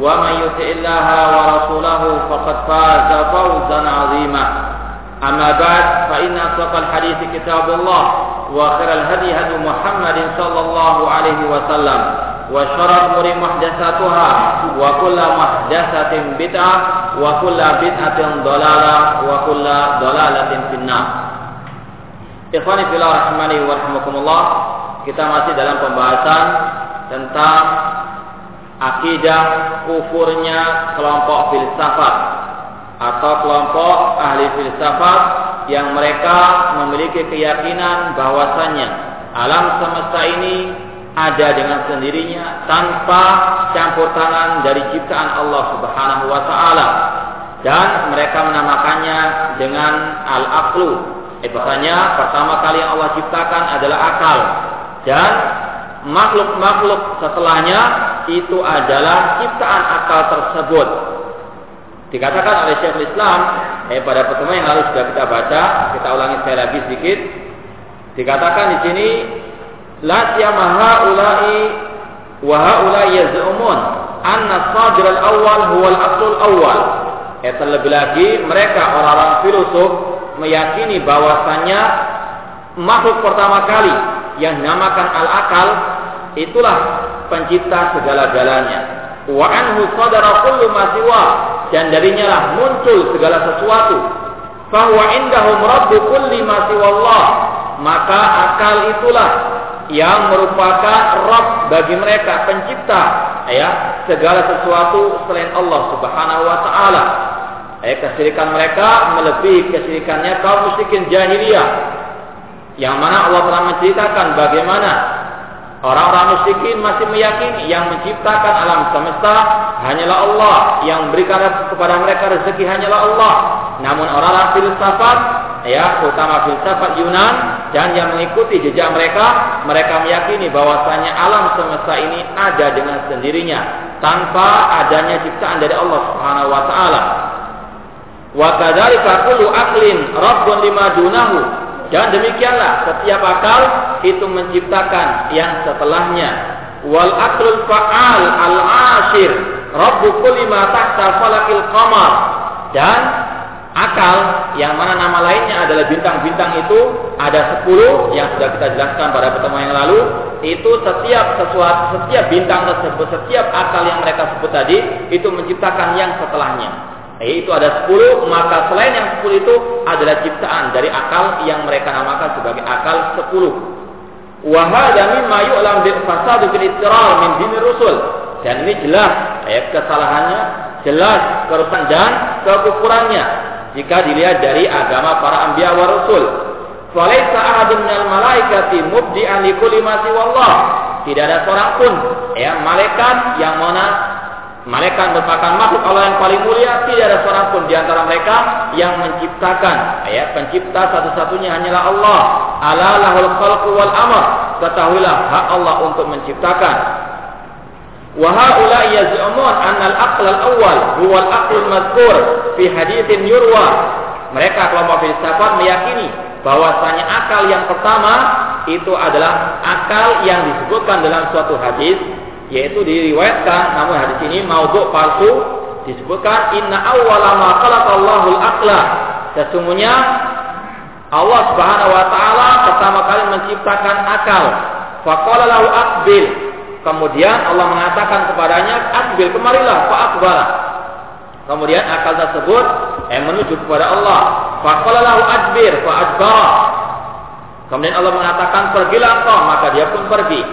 ومن يطع الله ورسوله فقد فاز فوزا عظيما أما بعد فإن أصدق الحديث كتاب الله وخير الهدي هدي محمد صلى الله عليه وسلم وشر الأمور محدثاتها وكل محدثة بدعة وكل بدعة ضلالة وكل ضلالة في النار Ikhwani fillah rahimani wa rahmakumullah Kita masih dalam pembahasan tentang akidah kufurnya kelompok filsafat atau kelompok ahli filsafat yang mereka memiliki keyakinan bahwasannya alam semesta ini ada dengan sendirinya tanpa campur tangan dari ciptaan Allah Subhanahu wa taala dan mereka menamakannya dengan al-aqlu. Bahasanya pertama kali yang Allah ciptakan adalah akal dan makhluk-makhluk setelahnya itu adalah ciptaan akal tersebut. Dikatakan oleh Syekh Islam eh, pada pertemuan yang lalu sudah kita baca, kita ulangi sekali lagi sedikit. Dikatakan di sini la siyamaha ulai wa haulai yaz'umun anna sadr al-awwal huwa al-asl al-awwal. Eh, terlebih lagi mereka orang-orang filosof meyakini bahwasannya makhluk pertama kali yang dinamakan al-akal itulah pencipta segala-galanya. Wa anhu sadara kullu ma siwa dan darinya lah muncul segala sesuatu. Fahuwa indahum rabbu kulli ma siwallah. Maka akal itulah yang merupakan Rabb bagi mereka pencipta ya segala sesuatu selain Allah Subhanahu wa taala. Eh, kesyirikan mereka melebihi kesyirikannya kaum musyrikin jahiliyah. Yang mana Allah telah menceritakan bagaimana Orang-orang musyrikin masih meyakini yang menciptakan alam semesta hanyalah Allah, yang memberikan kepada mereka rezeki hanyalah Allah. Namun orang-orang filsafat, ya, terutama filsafat Yunan dan yang mengikuti jejak mereka, mereka meyakini bahwasanya alam semesta ini ada dengan sendirinya tanpa adanya ciptaan dari Allah Subhanahu wa taala. Wa kadzalika kullu aqlin rabbun lima dunahu dan demikianlah setiap akal itu menciptakan yang setelahnya. Wal aklul fa'al al ashir Rabbu kulli ma tahta falakil qamar. Dan akal yang mana nama lainnya adalah bintang-bintang itu ada 10 yang sudah kita jelaskan pada pertemuan yang lalu itu setiap sesuatu setiap bintang tersebut setiap akal yang mereka sebut tadi itu menciptakan yang setelahnya itu ada 10 maka selain yang 10 itu adalah ciptaan dari akal yang mereka namakan sebagai akal 10 wa hadza mimma yu'lam bil fasad bil istirar min dini rusul. Dan ini jelas ayat kesalahannya jelas kerusakan dan kekufurannya. Jika dilihat dari agama para anbiya wa rasul falaisa ahadun minal malaikati mubdi'an li kulli ma tidak ada seorang pun ya malaikat yang mana Malaikat merupakan makhluk Allah yang paling mulia, tidak ada seorang pun di antara mereka yang menciptakan. Ya, pencipta satu-satunya hanyalah Allah. Ala lahul khalqu wal amr. Ketahuilah hak Allah untuk menciptakan. Wa haula yaz'umun anna al-aql al-awwal huwa al-aql al-madhkur fi haditsin yurwa. Mereka kelompok filsafat meyakini bahwasanya akal yang pertama itu adalah akal yang disebutkan dalam suatu hadis yaitu diriwayatkan namun hadis ini maudhu palsu disebutkan inna awwala ma khalaqallahu al-aqla sesungguhnya Allah Subhanahu wa taala pertama kali menciptakan akal faqala lahu aqbil Kemudian Allah mengatakan kepadanya, "Akbil kemarilah, fa akbara." Kemudian akal tersebut eh, menuju kepada Allah. Faqala lahu adbir fa adbara. Kemudian Allah mengatakan, "Pergilah engkau," maka dia pun pergi.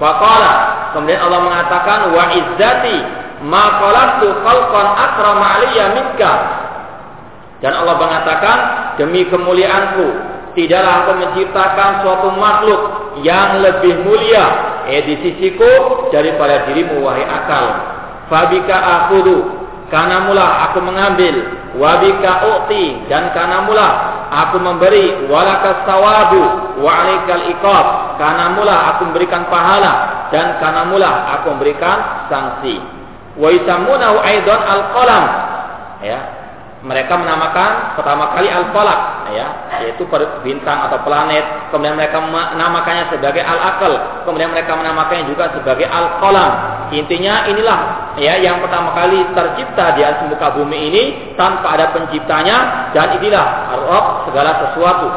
Faqala, kemudian Allah mengatakan, "Wa izzati ma qalatu khalqan akrama aliyya minka." Dan Allah mengatakan, "Demi kemuliaanku, tidaklah aku menciptakan suatu makhluk yang lebih mulia eh di sisiku daripada dirimu wahai akal." Fabika akhudu karena mula aku mengambil wabika u'ti dan karena mula aku memberi walakas sawabu wa alaikal iqab karena mula aku memberikan pahala dan karena mula aku memberikan sanksi. Wa isamunahu aidan al-qalam. Ya. Mereka menamakan pertama kali al-falak. Ya. Yaitu bintang atau planet. Kemudian mereka menamakannya sebagai al-aqal. Kemudian mereka menamakannya juga sebagai al-qalam. Intinya inilah ya yang pertama kali tercipta di atas muka bumi ini tanpa ada penciptanya. Dan inilah Rabb segala sesuatu.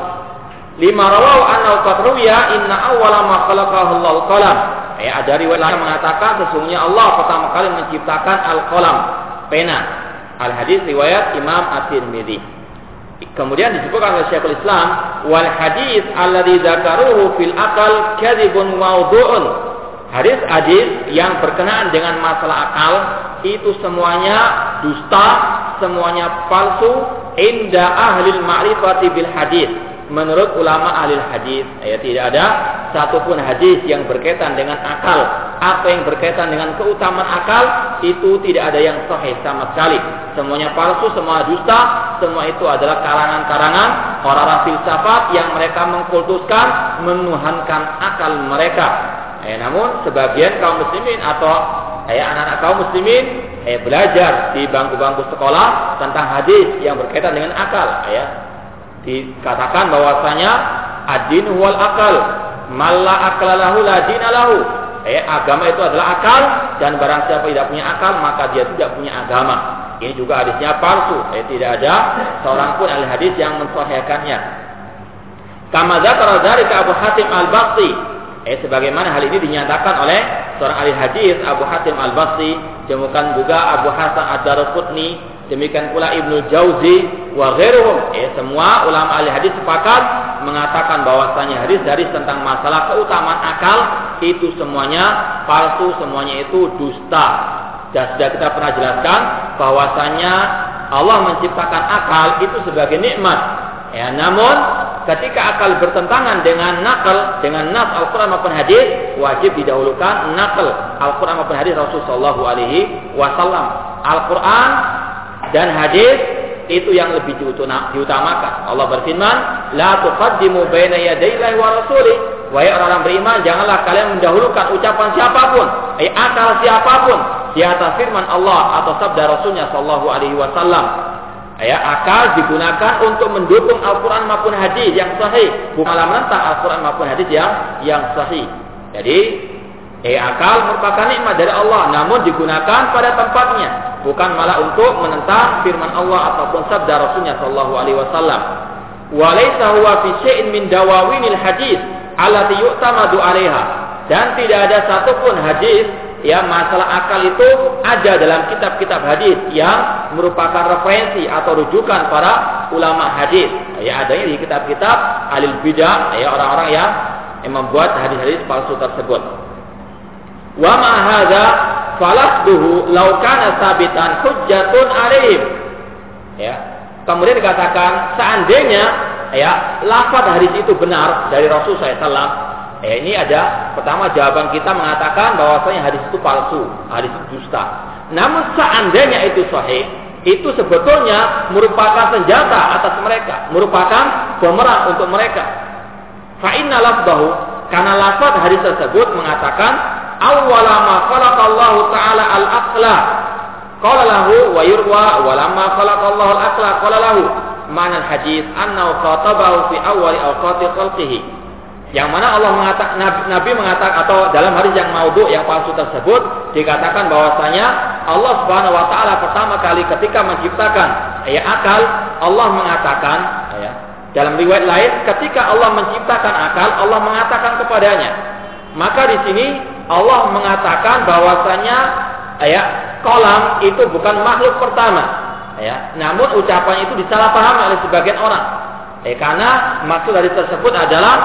Lima rawahu anna qatruya inna awwala ma ya ada riwayat yang mengatakan sesungguhnya Allah pertama kali menciptakan al-qalam pena Al hadis riwayat Imam At-Tirmidzi. Kemudian disebutkan oleh Syekhul Islam, wal hadis alladzi dzakaruhu fil akal kadzibun mawdu'un. Hadis-hadis yang berkenaan dengan masalah akal itu semuanya dusta, semuanya palsu inda ahli ma'rifati bil hadis menurut ulama ahli hadis ya tidak ada satupun hadis yang berkaitan dengan akal. Apa yang berkaitan dengan keutamaan akal itu tidak ada yang sahih sama sekali. Semuanya palsu semua dusta semua itu adalah karangan-karangan orang-orang filsafat yang mereka mengkultuskan menuhankan akal mereka. Eh, namun sebagian kaum muslimin atau eh, anak-anak kaum muslimin eh, belajar di bangku-bangku sekolah tentang hadis yang berkaitan dengan akal ya dikatakan bahwasanya adin wal akal malla aklalahu la dinalahu eh agama itu adalah akal dan barang siapa tidak punya akal maka dia tidak punya agama. Ini juga hadisnya palsu. Eh tidak ada seorang pun ahli hadis yang mensahihkannya. Kama dzakara dzalika Abu Hatim Al-Basti eh sebagaimana hal ini dinyatakan oleh seorang ahli hadis Abu Hatim Al-Basti demikian juga Abu Hasan Ad-Darqutni Demikian pula Ibnu Jauzi wa ghairuhum. Eh, semua ulama ahli hadis sepakat mengatakan bahwasanya hadis-hadis tentang masalah keutamaan akal itu semuanya palsu, semuanya itu dusta. Dan sudah kita pernah jelaskan bahwasanya Allah menciptakan akal itu sebagai nikmat. Ya, namun ketika akal bertentangan dengan nakal, dengan nas Al-Quran maupun hadis, wajib didahulukan nakal Al-Quran maupun hadis Rasulullah Alaihi Wasallam. Al-Quran dan hadis itu yang lebih diutamakan. Allah berfirman, "La tuqaddimu baina yadayillahi wa rasuli." Wahai orang-orang beriman, janganlah kalian mendahulukan ucapan siapa pun, eh akal siapa pun di atas firman Allah atau sabda Rasulnya sallallahu alaihi wasallam. Ya, akal digunakan untuk mendukung Al-Quran maupun hadis yang sahih, bukanlah menentang Al-Quran maupun hadis yang yang sahih. Jadi, eh akal merupakan nikmat dari Allah, namun digunakan pada tempatnya bukan malah untuk menentang firman Allah ataupun sabda Rasulnya sallallahu alaihi wasallam. Walaysa huwa min dawawinil hadis yu'tamadu. Dan tidak ada satupun hadis ya masalah akal itu ada dalam kitab-kitab hadis yang merupakan referensi atau rujukan para ulama hadis. Ya adanya di kitab-kitab alil bidah ya orang-orang yang, membuat hadis-hadis palsu tersebut. Wa ma falafduhu laukana sabitan hujjatun alaihim. Ya. Kemudian dikatakan seandainya ya lafaz hadis itu benar dari Rasul SAW. Ya, ini ada pertama jawaban kita mengatakan bahwasanya hadis itu palsu, hadis itu dusta. Namun seandainya itu sahih, itu sebetulnya merupakan senjata atas mereka, merupakan pemeran untuk mereka. Fa inna lafdahu karena lafaz hadis tersebut mengatakan awwala ma khalaqallahu ta'ala al-aqla. Qala lahu wa yurwa wa lamma khalaqallahu al-aqla qala lahu mana hadis annahu khatabahu fi awwali awqati khalqihi? Yang mana Allah mengatakan Nabi, Nabi mengatakan atau dalam hadis yang maudhu yang palsu tersebut dikatakan bahwasanya Allah Subhanahu wa taala pertama kali ketika menciptakan ya akal Allah mengatakan ya dalam riwayat lain ketika Allah menciptakan akal Allah mengatakan kepadanya maka di sini Allah mengatakan bahwasanya ya kolam itu bukan makhluk pertama. Ya namun ucapan itu disalahpahami oleh sebagian orang. Eh karena maksud dari tersebut adalah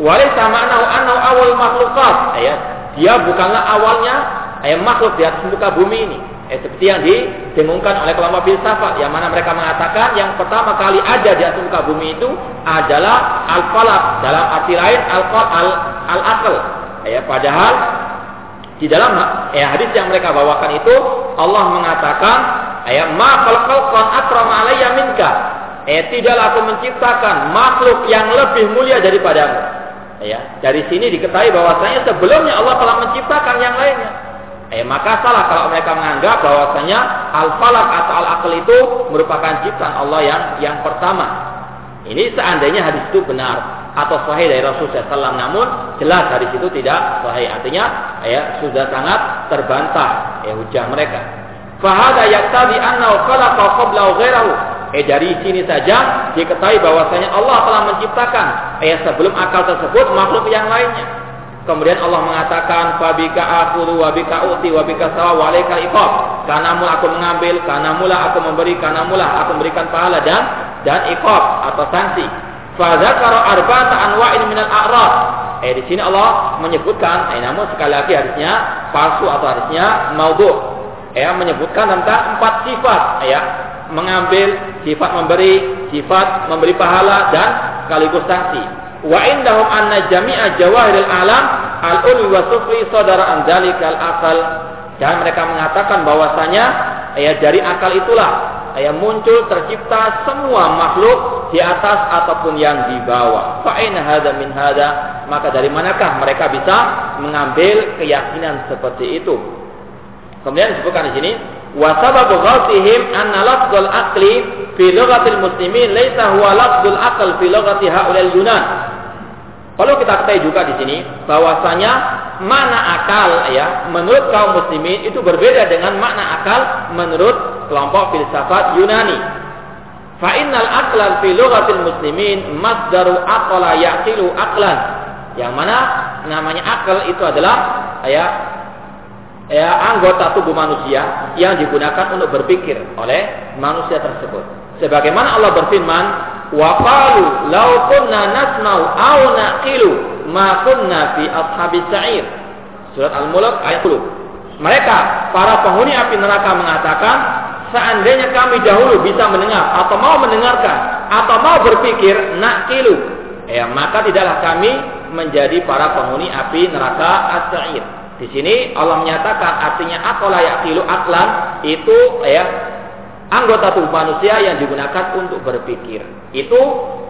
wali sama anau awal makhlukat. Ya dia bukanlah awalnya eh, makhluk di atas muka bumi ini. Eh, seperti yang didengungkan oleh kelompok filsafat yang mana mereka mengatakan yang pertama kali ada di atas muka bumi itu adalah al-falak dalam arti lain al-qal al-aql ya padahal di dalam ya, hadis yang mereka bawakan itu Allah mengatakan ya ma khalaqan akrama alayya minka. Ya tidaklah aku menciptakan makhluk yang lebih mulia daripadamu. Ya dari sini diketahui bahwasanya sebelumnya Allah telah menciptakan yang lainnya. Eh maka salah kalau mereka menganggap bahwasanya al-falak atau al-aql itu merupakan ciptaan Allah yang yang pertama. Ini seandainya hadis itu benar atau sahih dari Rasulullah SAW namun jelas hadis itu tidak sahih. Artinya ya sudah sangat terbantah ya hujah mereka. Fahada yaktabi annahu khalaqa qabla ghairahu. Eh dari sini saja diketahui bahwasanya Allah telah menciptakan eh sebelum akal tersebut makhluk yang lainnya. Kemudian Allah mengatakan fabika aku wa bika uti wa bika sawa wa alaika iqab. Karena mula aku mengambil, karena mula aku memberi, karena mula aku memberikan pahala dan dan iqab atau sanksi. Fadzakara arba'ata anwa'in minal a'rad. Eh di sini Allah menyebutkan, eh namun sekali lagi harusnya palsu atau harusnya maudhu. Eh menyebutkan tentang empat sifat, ya. Mengambil, sifat memberi, sifat memberi pahala dan sekaligus sanksi. Wa indahum anna jami'a jawahiril alam al-ulwi wa sufli sadara an dzalikal akal. Dan mereka mengatakan bahwasanya ya dari akal itulah yang muncul tercipta semua makhluk di atas ataupun yang di bawah. Fa'in hada min hada, maka dari manakah mereka bisa mengambil keyakinan seperti itu? Kemudian disebutkan di sini, wa sababu ghaltihim anna lafdzul aqli fi lughatil muslimin laisa huwa lafdzul aql fi lughati haulal yunan. Kalau kita ketahui juga di sini bahwasanya makna akal ya menurut kaum muslimin itu berbeda dengan makna akal menurut kelompok filsafat Yunani. Fa innal aqlan fi lughatil muslimin masdaru aqla yaqilu aqlan. Yang mana namanya akal itu adalah ya ya anggota tubuh manusia yang digunakan untuk berpikir oleh manusia tersebut. Sebagaimana Allah berfirman, "Wa qalu law kunna nasma'u aw naqilu ma kunna fi sa'ir." Surat Al-Mulk ayat 10. Mereka para penghuni api neraka mengatakan, seandainya kami dahulu bisa mendengar atau mau mendengarkan atau mau berpikir nak kilu ya maka tidaklah kami menjadi para penghuni api neraka as-sa'ir di sini Allah menyatakan artinya akola yakilu aklan itu ya anggota tubuh manusia yang digunakan untuk berpikir itu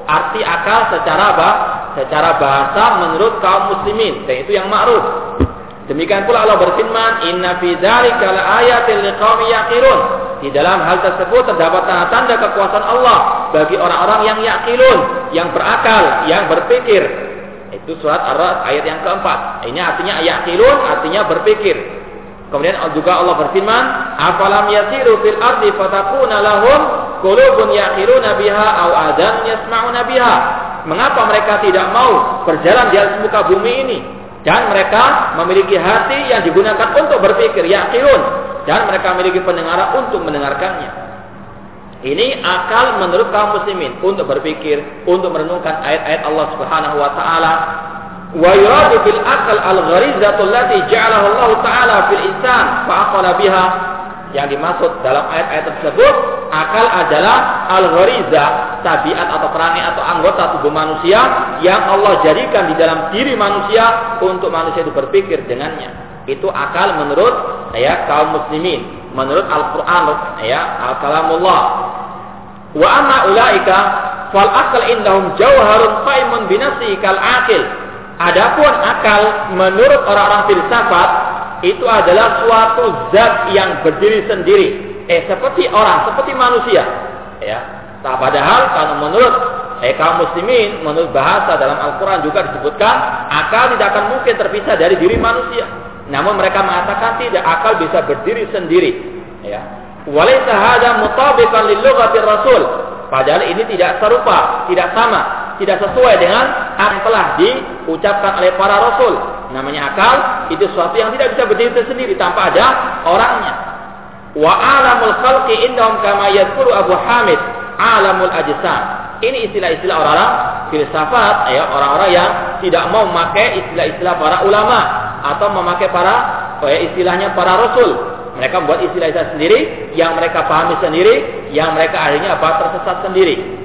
arti akal secara apa? secara bahasa menurut kaum muslimin dan itu yang ma'ruf Demikian pula Allah berfirman, "Inna fi dzalika laayatil liqaumin yaqilun." Di dalam hal tersebut terdapat tanda-tanda kekuasaan Allah bagi orang-orang yang yakilun, yang berakal, yang berpikir. Itu surat Ar-Ra'd ayat yang keempat. Ini artinya yakilun, artinya berpikir. Kemudian juga Allah berfirman, "Afalam yasiru fil ardi fatakuna lahum qulubun yaqiluna biha aw adan yasma'una biha?" Mengapa mereka tidak mau berjalan di atas muka bumi ini dan mereka memiliki hati yang digunakan untuk berpikir yakin dan mereka memiliki pendengaran untuk mendengarkannya. Ini akal menurut kaum muslimin untuk berpikir, untuk merenungkan ayat-ayat Allah Subhanahu wa taala. Wa yuradu bil akal al-gharizatu allati ja'alaha Allah taala fil insan fa biha yang dimaksud dalam ayat-ayat tersebut akal adalah al-ghariza, tabiat atau perangai atau anggota tubuh manusia yang Allah jadikan di dalam diri manusia untuk manusia itu berpikir dengannya. Itu akal menurut ya kaum muslimin, menurut Al-Qur'an ya al-kalamullah. Wa amma ulaika fal akal indahum jauharun qaimun binafsihi kal akil. Adapun akal menurut orang-orang filsafat itu adalah suatu zat yang berdiri sendiri. Eh seperti orang, seperti manusia. Ya. Tak padahal kalau menurut eh kaum muslimin, menurut bahasa dalam Al-Qur'an juga disebutkan akal tidak akan mungkin terpisah dari diri manusia. Namun mereka mengatakan tidak akal bisa berdiri sendiri. Ya. Walaysa hada mutabiqan lil Rasul. Padahal ini tidak serupa, tidak sama, tidak sesuai dengan apa yang telah diucapkan oleh para rasul Namanya akal itu sesuatu yang tidak bisa berdiri sendiri tanpa ada orangnya. Wa alamul khalqi indahum kama yadhkuru Abu Hamid alamul ajsam. Ini istilah-istilah orang-orang filsafat ya orang-orang yang tidak mau memakai istilah-istilah para ulama atau memakai para ya, istilahnya para rasul. Mereka membuat istilah-istilah sendiri yang mereka pahami sendiri, yang mereka akhirnya apa tersesat sendiri.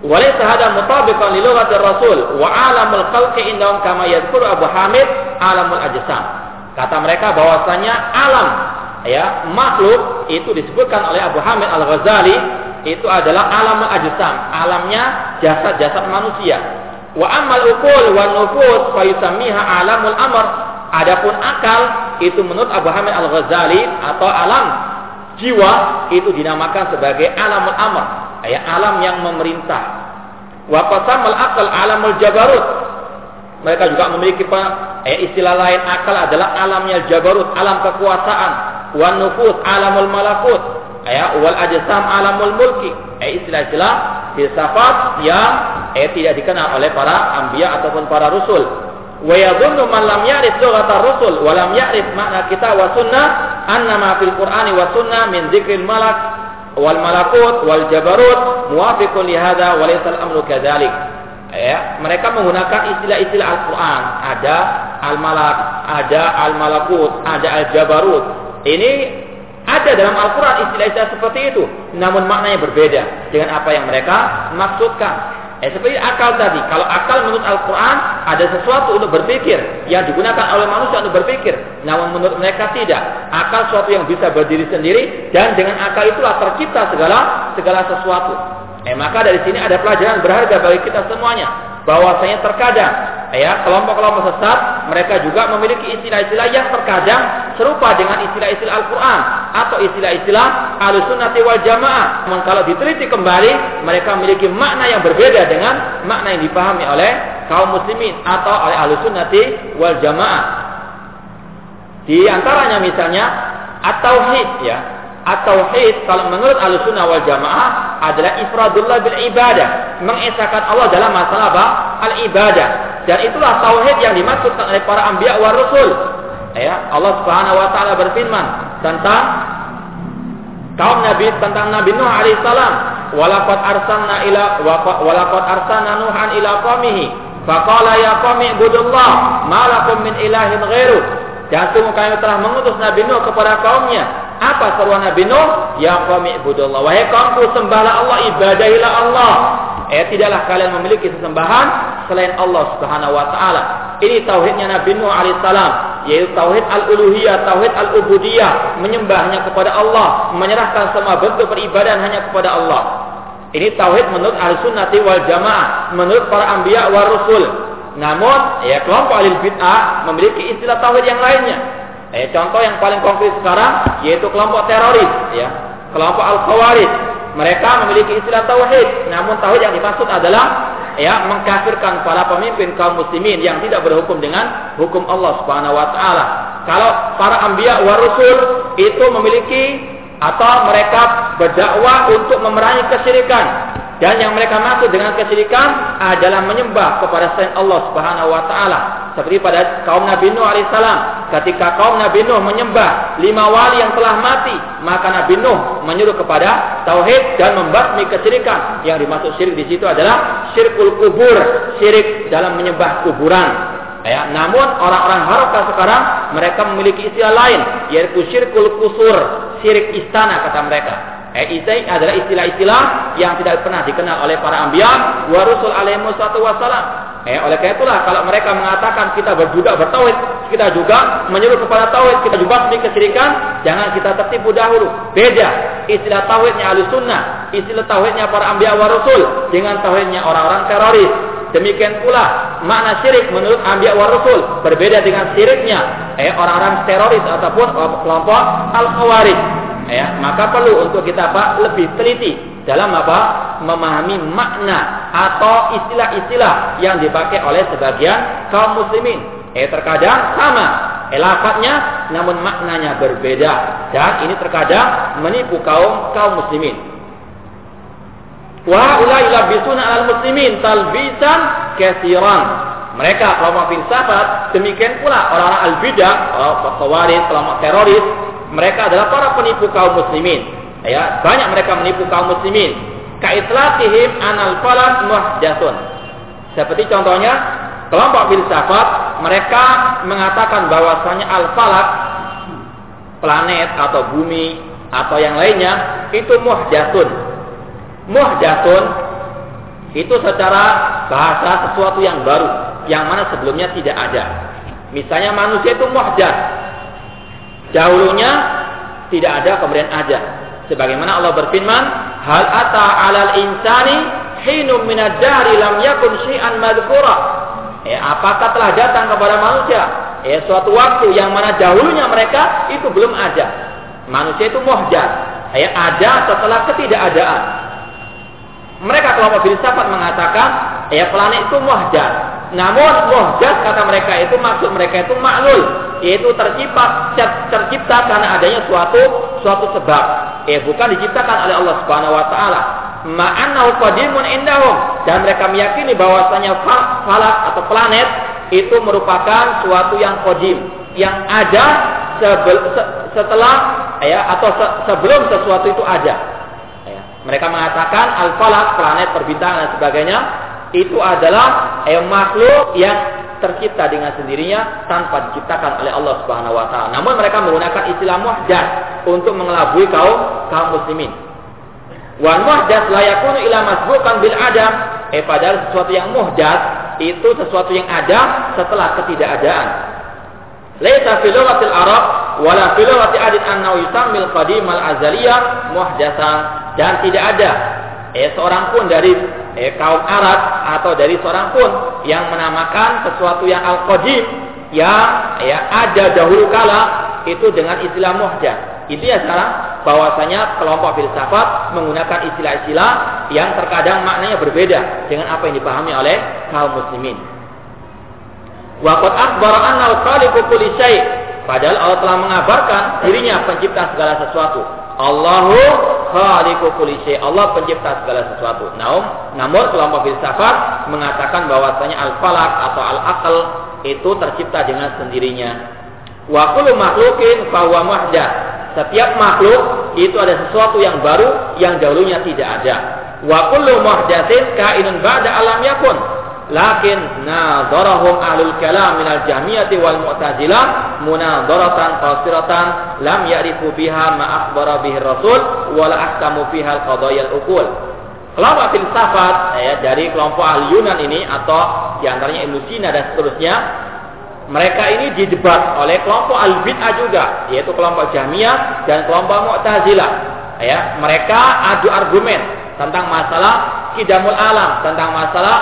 Mutabiqan li lughati Rasul wa alamul khalqi indahum kama yadhkuru Abu Hamid alamul ajsam. Kata mereka bahwasanya alam ya makhluk itu disebutkan oleh Abu Hamid Al-Ghazali itu adalah alamul ajsam, alamnya jasad-jasad manusia. Wa amal ukul wa nufus fayusammiha alamul amr. Adapun akal itu menurut Abu Hamid Al-Ghazali atau alam jiwa itu dinamakan sebagai alamul amr ya alam yang memerintah. Wa qasamal akal alamul jabarut. Mereka juga memiliki ya, istilah lain akal adalah alamnya jabarut alam kekuasaan. Wa nufus alamul malakut. Ya wal ajsam alamul mulki. Ya, istilah-istilah filsafat yang eh, tidak dikenal oleh para anbiya ataupun para rasul wa yadhunnu man lam ya'rif lughata rusul wa lam ya'rif makna kita wa sunnah annama fil qur'ani wa sunnah min dzikril malak wal malakut wal jabarut muwafiqun li hadza wa al-amru kadzalik. Ya, mereka menggunakan istilah-istilah Al-Qur'an. Ada al-malak, ada al-malakut, ada al-jabarut. Ini ada dalam Al-Quran istilah-istilah seperti itu. Namun maknanya berbeda dengan apa yang mereka maksudkan. Eh, seperti akal tadi. Kalau akal menurut Al-Quran ada sesuatu untuk berpikir yang digunakan oleh manusia untuk berpikir. Namun menurut mereka tidak. Akal sesuatu yang bisa berdiri sendiri dan dengan akal itulah tercipta segala segala sesuatu. Eh, maka dari sini ada pelajaran berharga bagi kita semuanya bahwasanya terkadang ya kelompok-kelompok sesat mereka juga memiliki istilah-istilah yang terkadang serupa dengan istilah-istilah Al-Qur'an atau istilah-istilah Ahlussunnah wal Jamaah. Namun kalau diteliti kembali mereka memiliki makna yang berbeda dengan makna yang dipahami oleh kaum muslimin atau oleh Ahlussunnah wal Jamaah. Di antaranya misalnya at-tauhid ya, At-tauhid kalau menurut Ahlussunnah wal Jamaah adalah ifradullah bil ibadah, mengesahkan Allah dalam masalah apa? Al ibadah. Dan itulah tauhid yang dimaksudkan oleh para anbiya wa rasul. Ya, Allah Subhanahu wa taala berfirman tentang kaum nabi tentang Nabi Nuh alaihissalam, "Walaqad arsalna ila walaqad arsalna Nuhan ila qaumihi, faqala ya qaumi ibudullah, ma lakum min ilahin ghairu." Dan sungguh kami telah mengutus Nabi Nuh kepada kaumnya apa seruan Nabi Nuh? Ya qawmi ibudullah. Wahai kaumku sembahlah Allah, ibadahilah Allah. Eh tidaklah kalian memiliki sesembahan selain Allah Subhanahu wa taala. Ini tauhidnya Nabi Nuh alaihissalam, yaitu tauhid al-uluhiyah, tauhid al-ubudiyah, menyembahnya kepada Allah, menyerahkan semua bentuk peribadahan hanya kepada Allah. Ini tauhid menurut Ahlussunnati wal Jamaah, menurut para anbiya wa rasul. Namun, ya kelompok ahli bid'ah memiliki istilah tauhid yang lainnya. Eh, contoh yang paling konkret sekarang yaitu kelompok teroris, ya, kelompok al-khawarij. Mereka memiliki istilah tauhid, namun tauhid yang dimaksud adalah ya mengkafirkan para pemimpin kaum muslimin yang tidak berhukum dengan hukum Allah Subhanahu wa taala. Kalau para anbiya wa rasul itu memiliki atau mereka berdakwah untuk memerangi kesyirikan dan yang mereka maksud dengan kesyirikan adalah menyembah kepada selain Allah Subhanahu wa taala. Seperti pada kaum Nabi Nuh alaihissalam, ketika kaum Nabi Nuh menyembah lima wali yang telah mati, maka Nabi Nuh menyuruh kepada tauhid dan membasmi kesyirikan. Yang dimaksud syirik di situ adalah syirkul kubur, syirik dalam menyembah kuburan. Ya, namun orang-orang Haroka sekarang mereka memiliki istilah lain yaitu syirkul kusur, syirik istana kata mereka. Eh, adalah istilah-istilah yang tidak pernah dikenal oleh para ambiya wa rusul alaihi wassalam. Eh, oleh karena itulah kalau mereka mengatakan kita juga bertauhid, kita juga menyuruh kepada tauhid, kita juga di kesyirikan, jangan kita tertipu dahulu. Beda istilah tauhidnya ahli sunnah, istilah tauhidnya para ambiya wa rasul dengan tauhidnya orang-orang teroris. Demikian pula makna syirik menurut ambiya wa rasul berbeda dengan syiriknya eh, orang-orang teroris ataupun kelompok al-khawarij ya maka perlu untuk kita apa lebih teliti dalam apa? Memahami makna atau istilah-istilah yang dipakai oleh sebagian kaum muslimin. Eh terkadang sama eh namun maknanya berbeda. Dan ini terkadang menipu kaum kaum muslimin. Wa ulai labisuna al muslimin talbisan kesiran mereka kelompok filsafat, demikian pula orang-orang al-bidah, kelompok khawarij, kelompok teroris, mereka adalah para penipu kaum muslimin. Ya, banyak mereka menipu kaum muslimin. Kaitlatihim anal falak muhdatsun. Seperti contohnya kelompok filsafat mereka mengatakan bahwasanya al falak planet atau bumi atau yang lainnya itu muhdatsun. Muhdatsun itu secara bahasa sesuatu yang baru yang mana sebelumnya tidak ada. Misalnya manusia itu muhdats. Dahulunya tidak ada kemudian ada. Sebagaimana Allah berfirman, "Hal ata 'alal insani hinum minad dahri lam yakun syai'an madhkura." Ya, apakah telah datang kepada manusia ya suatu waktu yang mana dahulunya mereka itu belum ada. Manusia itu muhdats. Ya, ada setelah ketidakadaan. Mereka kelompok filsafat mengatakan, ya planet itu muhdats. Namun muhdas kata mereka itu maksud mereka itu maklul, yaitu tercipta tercipta karena adanya suatu suatu sebab. Eh bukan diciptakan oleh Allah Subhanahu wa taala. Ma'annahu qadimun indahum dan mereka meyakini bahwasanya falak atau planet itu merupakan suatu yang kodim yang ada setelah ya atau sebelum sesuatu itu ada. Ya. Mereka mengatakan al-falak planet perbintangan dan sebagainya itu adalah eh, makhluk yang tercipta dengan sendirinya tanpa diciptakan oleh Allah Subhanahu wa taala. Namun mereka menggunakan istilah muhdas untuk mengelabui kaum kaum muslimin. Wan muhdas la yakunu ila masbuqan bil adam. Eh padahal sesuatu yang muhdas itu sesuatu yang ada setelah ketidakadaan. Laisa fil lughatil Arab wala fil lughati adin annahu yusammil qadim al azaliyah muhdatsan dan tidak ada eh seorang pun dari eh, kaum Arab atau dari seorang pun yang menamakan sesuatu yang al-qadim yang ya ada dahulu kala itu dengan istilah muhdath. Itu ya sekarang bahwasanya kelompok filsafat menggunakan istilah-istilah yang terkadang maknanya berbeda dengan apa yang dipahami oleh kaum muslimin. Waqad akhbara anna al-khaliqu kulli Padahal Allah telah mengabarkan dirinya pencipta segala sesuatu. Allahu khaliqu kulli Allah pencipta segala sesuatu. Namun, namun kelompok filsafat mengatakan bahwasanya al-falak atau al-aql itu tercipta dengan sendirinya. Wa kullu makhluqin fahuwa muhdath. Setiap makhluk itu ada sesuatu yang baru yang dahulunya tidak ada. Wa kullu muhdatsin kainun ba'da alam yakun lakin nadarahum ahlul kalam minal jahmiyati wal mu'tazilah munadaratan qasiratan lam ya'rifu biha ma akhbara bihi rasul wala ahkamu fiha al qadayal ukul kelompok filsafat ya, dari kelompok ahli Yunan ini atau di antaranya Ibnu Sina dan seterusnya mereka ini didebat oleh kelompok al bid'ah juga yaitu kelompok Jahmiyah dan kelompok Mu'tazilah ya mereka adu argumen tentang masalah kidamul alam tentang masalah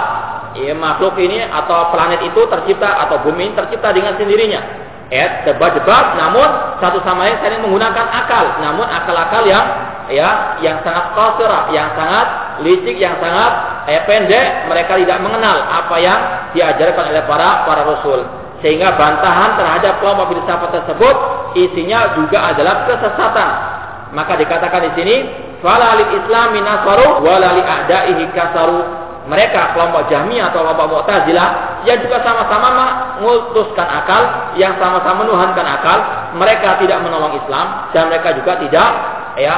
ya, makhluk ini atau planet itu tercipta atau bumi ini tercipta dengan sendirinya. Ya, debat-debat namun satu sama lain saling menggunakan akal, namun akal-akal yang ya yang sangat qasirah, yang sangat licik, yang sangat eh, pendek, mereka tidak mengenal apa yang diajarkan oleh para para rasul. Sehingga bantahan terhadap kelompok filsafat tersebut isinya juga adalah kesesatan. Maka dikatakan di sini, "Fala lil islami nasaru wa la a'daihi kasaru." Mereka kelompok Jahmiyah atau kelompok Mu'tazilah yang juga sama-sama mengutuskan akal, yang sama-sama menuhankan akal, mereka tidak menolong Islam dan mereka juga tidak ya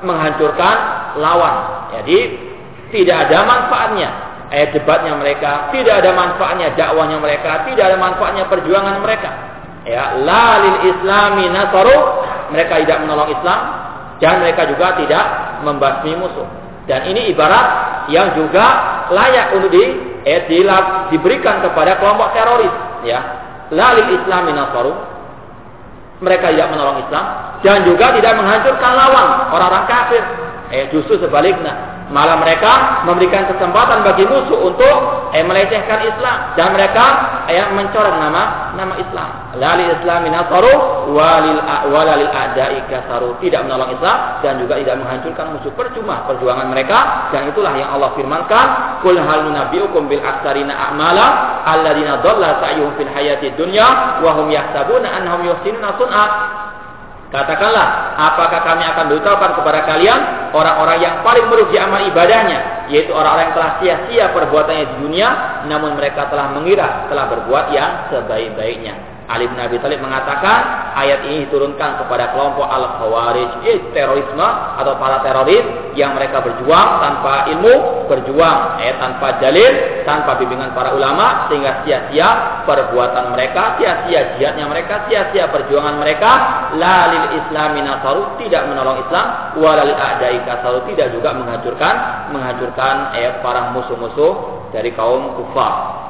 menghancurkan lawan. Jadi tidak ada manfaatnya eh, debatnya mereka, tidak ada manfaatnya dakwahnya mereka, tidak ada manfaatnya perjuangan mereka. Ya, lalil islami nasaru, mereka tidak menolong Islam dan mereka juga tidak membasmi musuh. Dan ini ibarat yang juga layak untuk di, eh, dilap, diberikan kepada kelompok teroris. Ya, lalil Islami nasaru. Mereka tidak menolong Islam dan juga tidak menghancurkan lawan orang-orang kafir. Eh, justru sebaliknya, Malah mereka memberikan kesempatan bagi musuh untuk eh, melecehkan Islam dan mereka eh, mencoreng nama nama Islam. Lali Islami nasaru walil walalil a'dai kasaru. Tidak menolong Islam dan juga tidak menghancurkan musuh percuma perjuangan mereka dan itulah yang Allah firmankan, "Qul hal nunabbiukum bil aksarina a'mala alladziina dhalla sa'yuhum fil hayati dunya wa hum yahsabuna annahum yuhsinuna sun'a." Katakanlah, apakah kami akan beritahukan kepada kalian orang-orang yang paling merugi amal ibadahnya, yaitu orang-orang yang telah sia-sia perbuatannya di dunia, namun mereka telah mengira telah berbuat yang sebaik-baiknya. Ali bin Abi Thalib mengatakan ayat ini diturunkan kepada kelompok al-khawarij, eh, terorisme atau para teroris yang mereka berjuang tanpa ilmu, berjuang eh, tanpa dalil, tanpa bimbingan para ulama sehingga sia-sia perbuatan mereka, sia-sia jihadnya mereka, sia-sia perjuangan mereka, lalil islami nasaru tidak menolong Islam, walalil a'dai kasaru tidak juga menghancurkan menghancurkan eh, para musuh-musuh dari kaum kufar.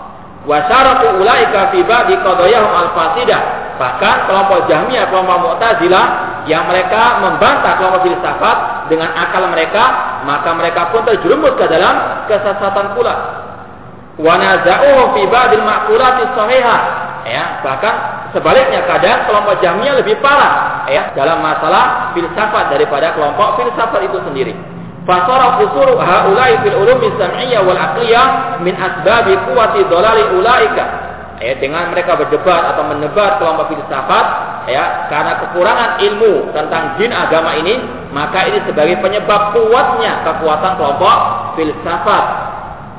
Wasyaratu ulaika fi ba'di qadayahum al-fasidah. Bahkan kelompok Jahmiyah, kelompok Mu'tazilah yang mereka membantah kelompok filsafat dengan akal mereka, maka mereka pun terjerumus ke dalam kesesatan pula. Wa naza'uhu fi ba'dil ma'qulati. Ya, bahkan sebaliknya kadang kelompok Jahmiyah lebih parah ya dalam masalah filsafat daripada kelompok filsafat itu sendiri. Fasara fusur haulai fil ulumi sam'iyah wal aqliyah min asbabi quwwati dhalali ulaika. Ya, dengan mereka berdebat atau menebar kelompok filsafat ya karena kekurangan ilmu tentang jin agama ini maka ini sebagai penyebab kuatnya kekuatan kelompok filsafat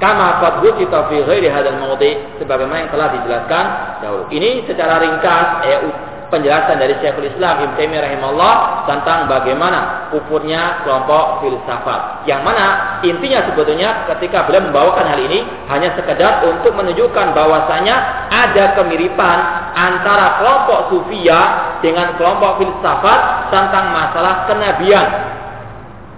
kama qad wujita fi ghairi hadzal sebagaimana yang telah dijelaskan dahulu ini secara ringkas ya penjelasan dari Syekhul Islam Ibn Taimiyah rahimahullah tentang bagaimana kufurnya kelompok filsafat. Yang mana intinya sebetulnya ketika beliau membawakan hal ini hanya sekedar untuk menunjukkan bahwasanya ada kemiripan antara kelompok sufia dengan kelompok filsafat tentang masalah kenabian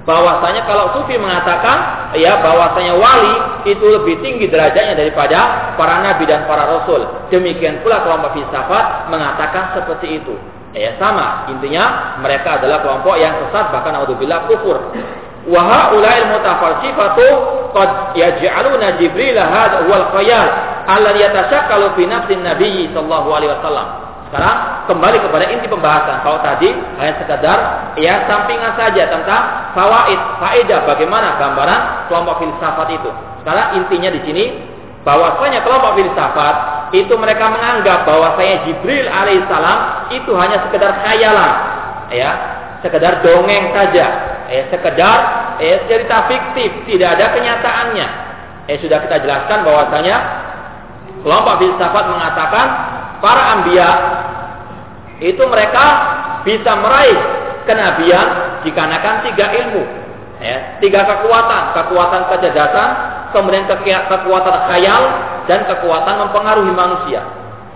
bahwasanya kalau sufi mengatakan ya bahwasanya wali itu lebih tinggi derajatnya daripada para nabi dan para rasul. Demikian pula kelompok filsafat mengatakan seperti itu. Ya sama, intinya mereka adalah kelompok yang sesat bahkan naudzubillah kufur. Wa haula'il qad yaj'aluna Jibril khayal alladhi fi nafsin Nabi sallallahu alaihi wasallam. Sekarang kembali kepada inti pembahasan. Kalau tadi hanya sekedar ya sampingan saja tentang fawaid, faedah bagaimana gambaran kelompok filsafat itu. Sekarang intinya di sini bahwasanya kelompok filsafat itu mereka menganggap bahwasanya Jibril alaihissalam itu hanya sekedar khayalan, ya, sekedar dongeng saja, ya, sekedar ya, cerita fiktif, tidak ada kenyataannya. Eh sudah kita jelaskan bahwasanya kelompok filsafat mengatakan para ambia itu mereka bisa meraih kenabian dikarenakan tiga ilmu ya, tiga kekuatan kekuatan kecerdasan kemudian kekuatan khayal dan kekuatan mempengaruhi manusia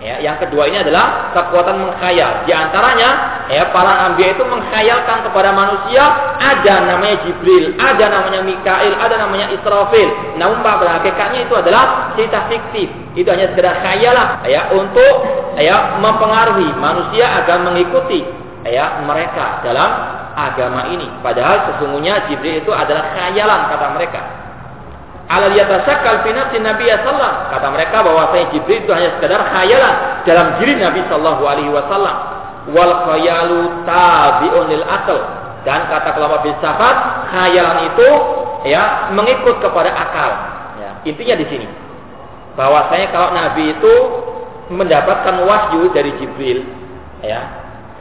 Ya, yang kedua ini adalah kekuatan menghayal. Di antaranya, ya, para ambiya itu menghayalkan kepada manusia ada namanya Jibril, ada namanya Mikail, ada namanya Israfil. Namun pada hakikatnya itu adalah cerita fiktif. Itu hanya sekedar khayalah ya untuk ya mempengaruhi manusia agar mengikuti ya mereka dalam agama ini. Padahal sesungguhnya Jibril itu adalah khayalan kata mereka alal yatasakkal fi Nabi sallallahu kata mereka bahwa saya Jibril itu hanya sekedar khayalan dalam diri Nabi sallallahu alaihi wasallam. Wal khayalu tabi'un lil akal dan kata kelompok filsafat khayalan itu ya mengikut kepada akal. Ya, intinya di sini. Bahwasanya kalau Nabi itu mendapatkan wahyu dari Jibril ya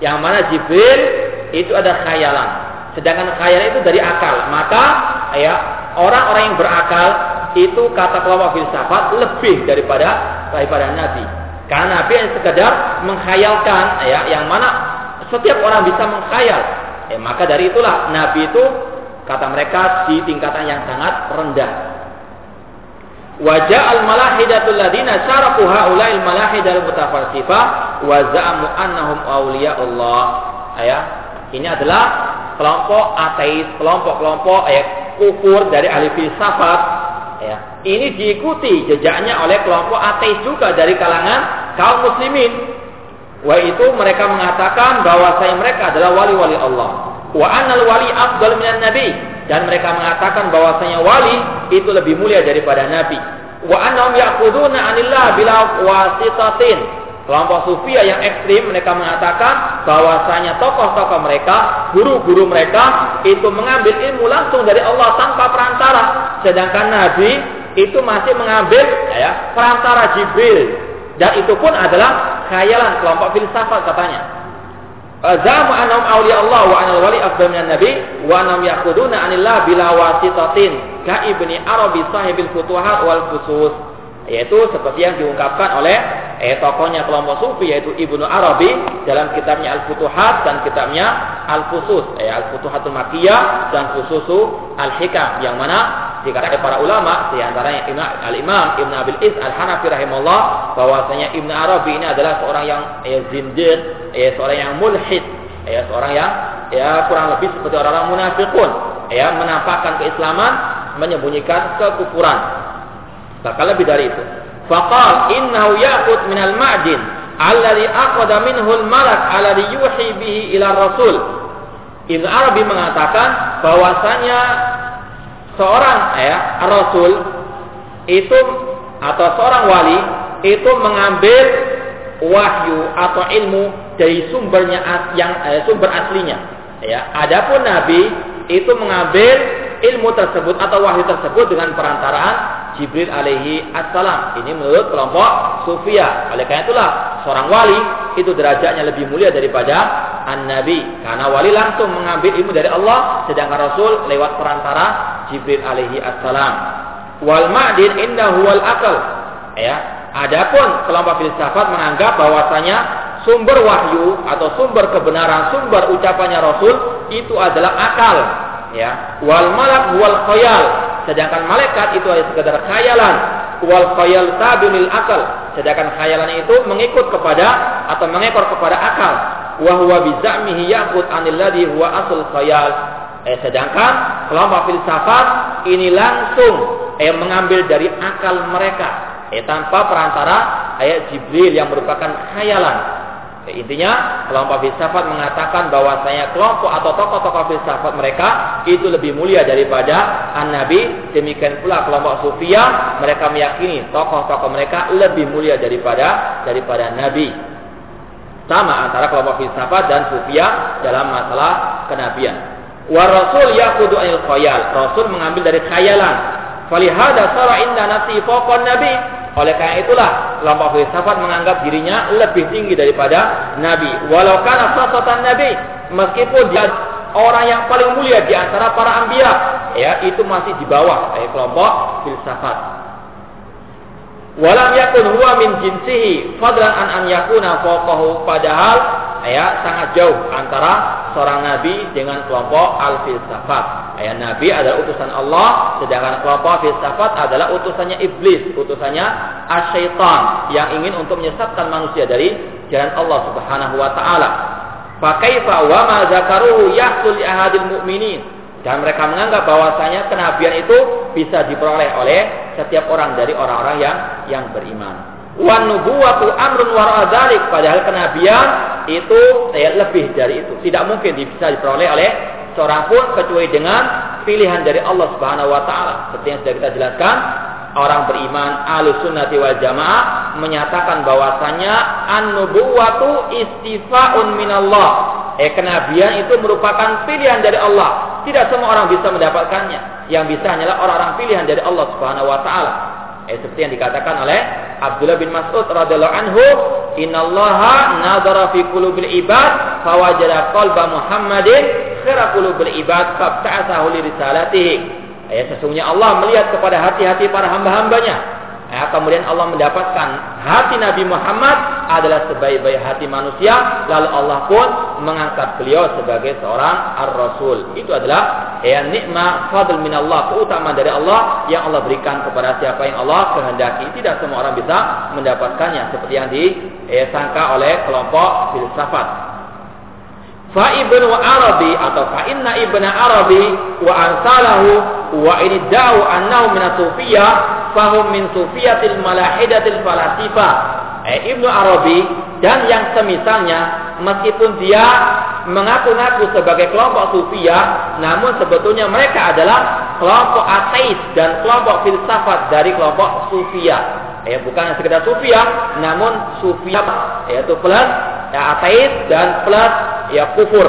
yang mana Jibril itu ada khayalan. Sedangkan khayalan itu dari akal. Maka ya orang-orang yang berakal itu kata kelompok filsafat lebih daripada daripada Nabi. Karena Nabi yang sekedar menghayalkan ya yang mana setiap orang bisa menghayal. Ya, maka dari itulah Nabi itu kata mereka di tingkatan yang sangat rendah. Wajah al malahidatul ladina syaraku haulai al malahidal mutafalsifah wa za'amu annahum awliya Allah. Ya, ini adalah kelompok ateis, kelompok-kelompok ya kufur dari ahli filsafat. Ya. Ini diikuti jejaknya oleh kelompok ateis juga dari kalangan kaum muslimin. Wa itu mereka mengatakan bahwa saya mereka adalah wali-wali Allah. Wa anal wali afdal minan nabi. Dan mereka mengatakan bahwasanya wali itu lebih mulia daripada nabi. Wa annahum ya'khuduna anillah bila wasitatin Kelompok sufia yang ekstrim mereka mengatakan bahwasanya tokoh-tokoh mereka, guru-guru mereka itu mengambil ilmu langsung dari Allah tanpa perantara. Sedangkan Nabi itu masih mengambil ya, perantara Jibril. Dan itu pun adalah khayalan kelompok filsafat katanya. Zamu anam awliya Allah wa anal wali afdal minan nabi wa anam yaquduna anillah bila wasitatin ka ibni Arabi sahibil futuhat wal fusus yaitu seperti yang diungkapkan oleh eh, tokohnya kelompok sufi yaitu Ibnu Arabi dalam kitabnya Al-Futuhat dan kitabnya Al-Fusus. Eh, Al-Futuhatul Makkiyah dan Fususu Al-Hikam. Yang mana dikatakan para ulama di antaranya Al-Imam Ibn Abil Is Al-Hanafi rahimahullah bahwasanya Ibnu Arabi ini adalah seorang yang eh, zindir, eh, seorang yang mulhid, eh, seorang yang ya kurang lebih seperti orang-orang munafikun, ya menampakkan keislaman, menyembunyikan kekufuran. Bahkan lebih dari itu. Faqal innahu ya'khud minal ma'din alladhi aqada minhu al-malak alladhi yuhi bihi ila rasul. Ibnu Arabi mengatakan bahwasanya seorang ya rasul itu atau seorang wali itu mengambil wahyu atau ilmu dari sumbernya yang eh, sumber aslinya ya adapun nabi itu mengambil ilmu tersebut atau wahyu tersebut dengan perantaraan Jibril alaihi assalam. Ini menurut kelompok Sufia. Oleh karena itulah seorang wali itu derajatnya lebih mulia daripada an-nabi karena wali langsung mengambil ilmu dari Allah sedangkan Rasul lewat perantara Jibril alaihi assalam. Wal ma'din indahu wal akal. Ya, adapun kelompok filsafat menganggap bahwasanya sumber wahyu atau sumber kebenaran, sumber ucapannya Rasul itu adalah akal ya. Wal malak wal khayal. Sedangkan malaikat itu hanya sekedar khayalan. Wal khayal tabi'il akal. Sedangkan khayalan itu mengikut kepada atau mengekor kepada akal. Wa huwa bi za'mihi ya'khud 'anil ladhi huwa asl khayal. Eh, sedangkan kelompok filsafat ini langsung eh, mengambil dari akal mereka. Eh, tanpa perantara ayat Jibril yang merupakan khayalan Intinya kelompok filsafat mengatakan bahwasanya kelompok atau tokoh-tokoh filsafat mereka itu lebih mulia daripada an-nabi. Demikian pula kelompok sufia mereka meyakini tokoh-tokoh mereka lebih mulia daripada daripada nabi. Sama antara kelompok filsafat dan sufia dalam masalah kenabian. Wa rasul yaqudu anil khayal. Rasul mengambil dari khayalan. Falihada sara inda nafsi nabi oleh karena itulah kelompok filsafat menganggap dirinya lebih tinggi daripada Nabi. Walau karena sosatan Nabi, meskipun dia orang yang paling mulia di antara para ambia, ya itu masih di bawah eh, kelompok filsafat. Walam yakun huwa min jinsihi fadlan an an yakuna fawqahu padahal ya sangat jauh antara seorang nabi dengan kelompok al-filsafat. Ya, nabi adalah utusan Allah, sedangkan kelompok filsafat adalah utusannya iblis, utusannya asyaitan yang ingin untuk menyesatkan manusia dari jalan Allah Subhanahu wa taala. Fakaifa wa ma zakaruhu yahsul ahadil mu'minin. Dan mereka menganggap bahwasanya kenabian itu bisa diperoleh oleh setiap orang dari orang-orang yang yang beriman. Wan nubuwatu amrun wara padahal kenabian itu ya, lebih dari itu. Tidak mungkin bisa diperoleh oleh seorang pun kecuali dengan pilihan dari Allah Subhanahu wa taala. Seperti yang sudah kita jelaskan, orang beriman ahlu sunnati wal jamaah menyatakan bahwasanya an-nubuwatu istifaun minallah. Eh kenabian itu merupakan pilihan dari Allah. Tidak semua orang bisa mendapatkannya. Yang bisa hanyalah orang-orang pilihan dari Allah Subhanahu wa taala. Eh, seperti yang dikatakan oleh Abdullah bin Mas'ud radhiyallahu anhu, "Innallaha nadhara fi qulubil ibad fawajada qalba Muhammadin khaira qulubil ibad fabta'athahu li risalatihi." Ya, sesungguhnya Allah melihat kepada hati-hati para hamba-hambanya Ya, kemudian Allah mendapatkan hati Nabi Muhammad adalah sebaik-baik hati manusia, lalu Allah pun mengangkat beliau sebagai seorang ar-rasul. Itu adalah ya nikmat fadl min Allah, keutamaan dari Allah yang Allah berikan kepada siapa yang Allah kehendaki. Tidak semua orang bisa mendapatkannya seperti yang disangka oleh kelompok filsafat. Fa ibnu Arabi atau fa inna ibnu Arabi wa ansalahu wa ini da'u annahu min sufiyah fahum min sufiyatil malahidatil falasifa. Eh, Ibnu Arabi dan yang semisalnya meskipun dia mengaku-ngaku sebagai kelompok sufia namun sebetulnya mereka adalah kelompok ateis dan kelompok filsafat dari kelompok sufia eh bukan sekedar sufia namun sufia yaitu plus ya ateis dan plus ya kufur.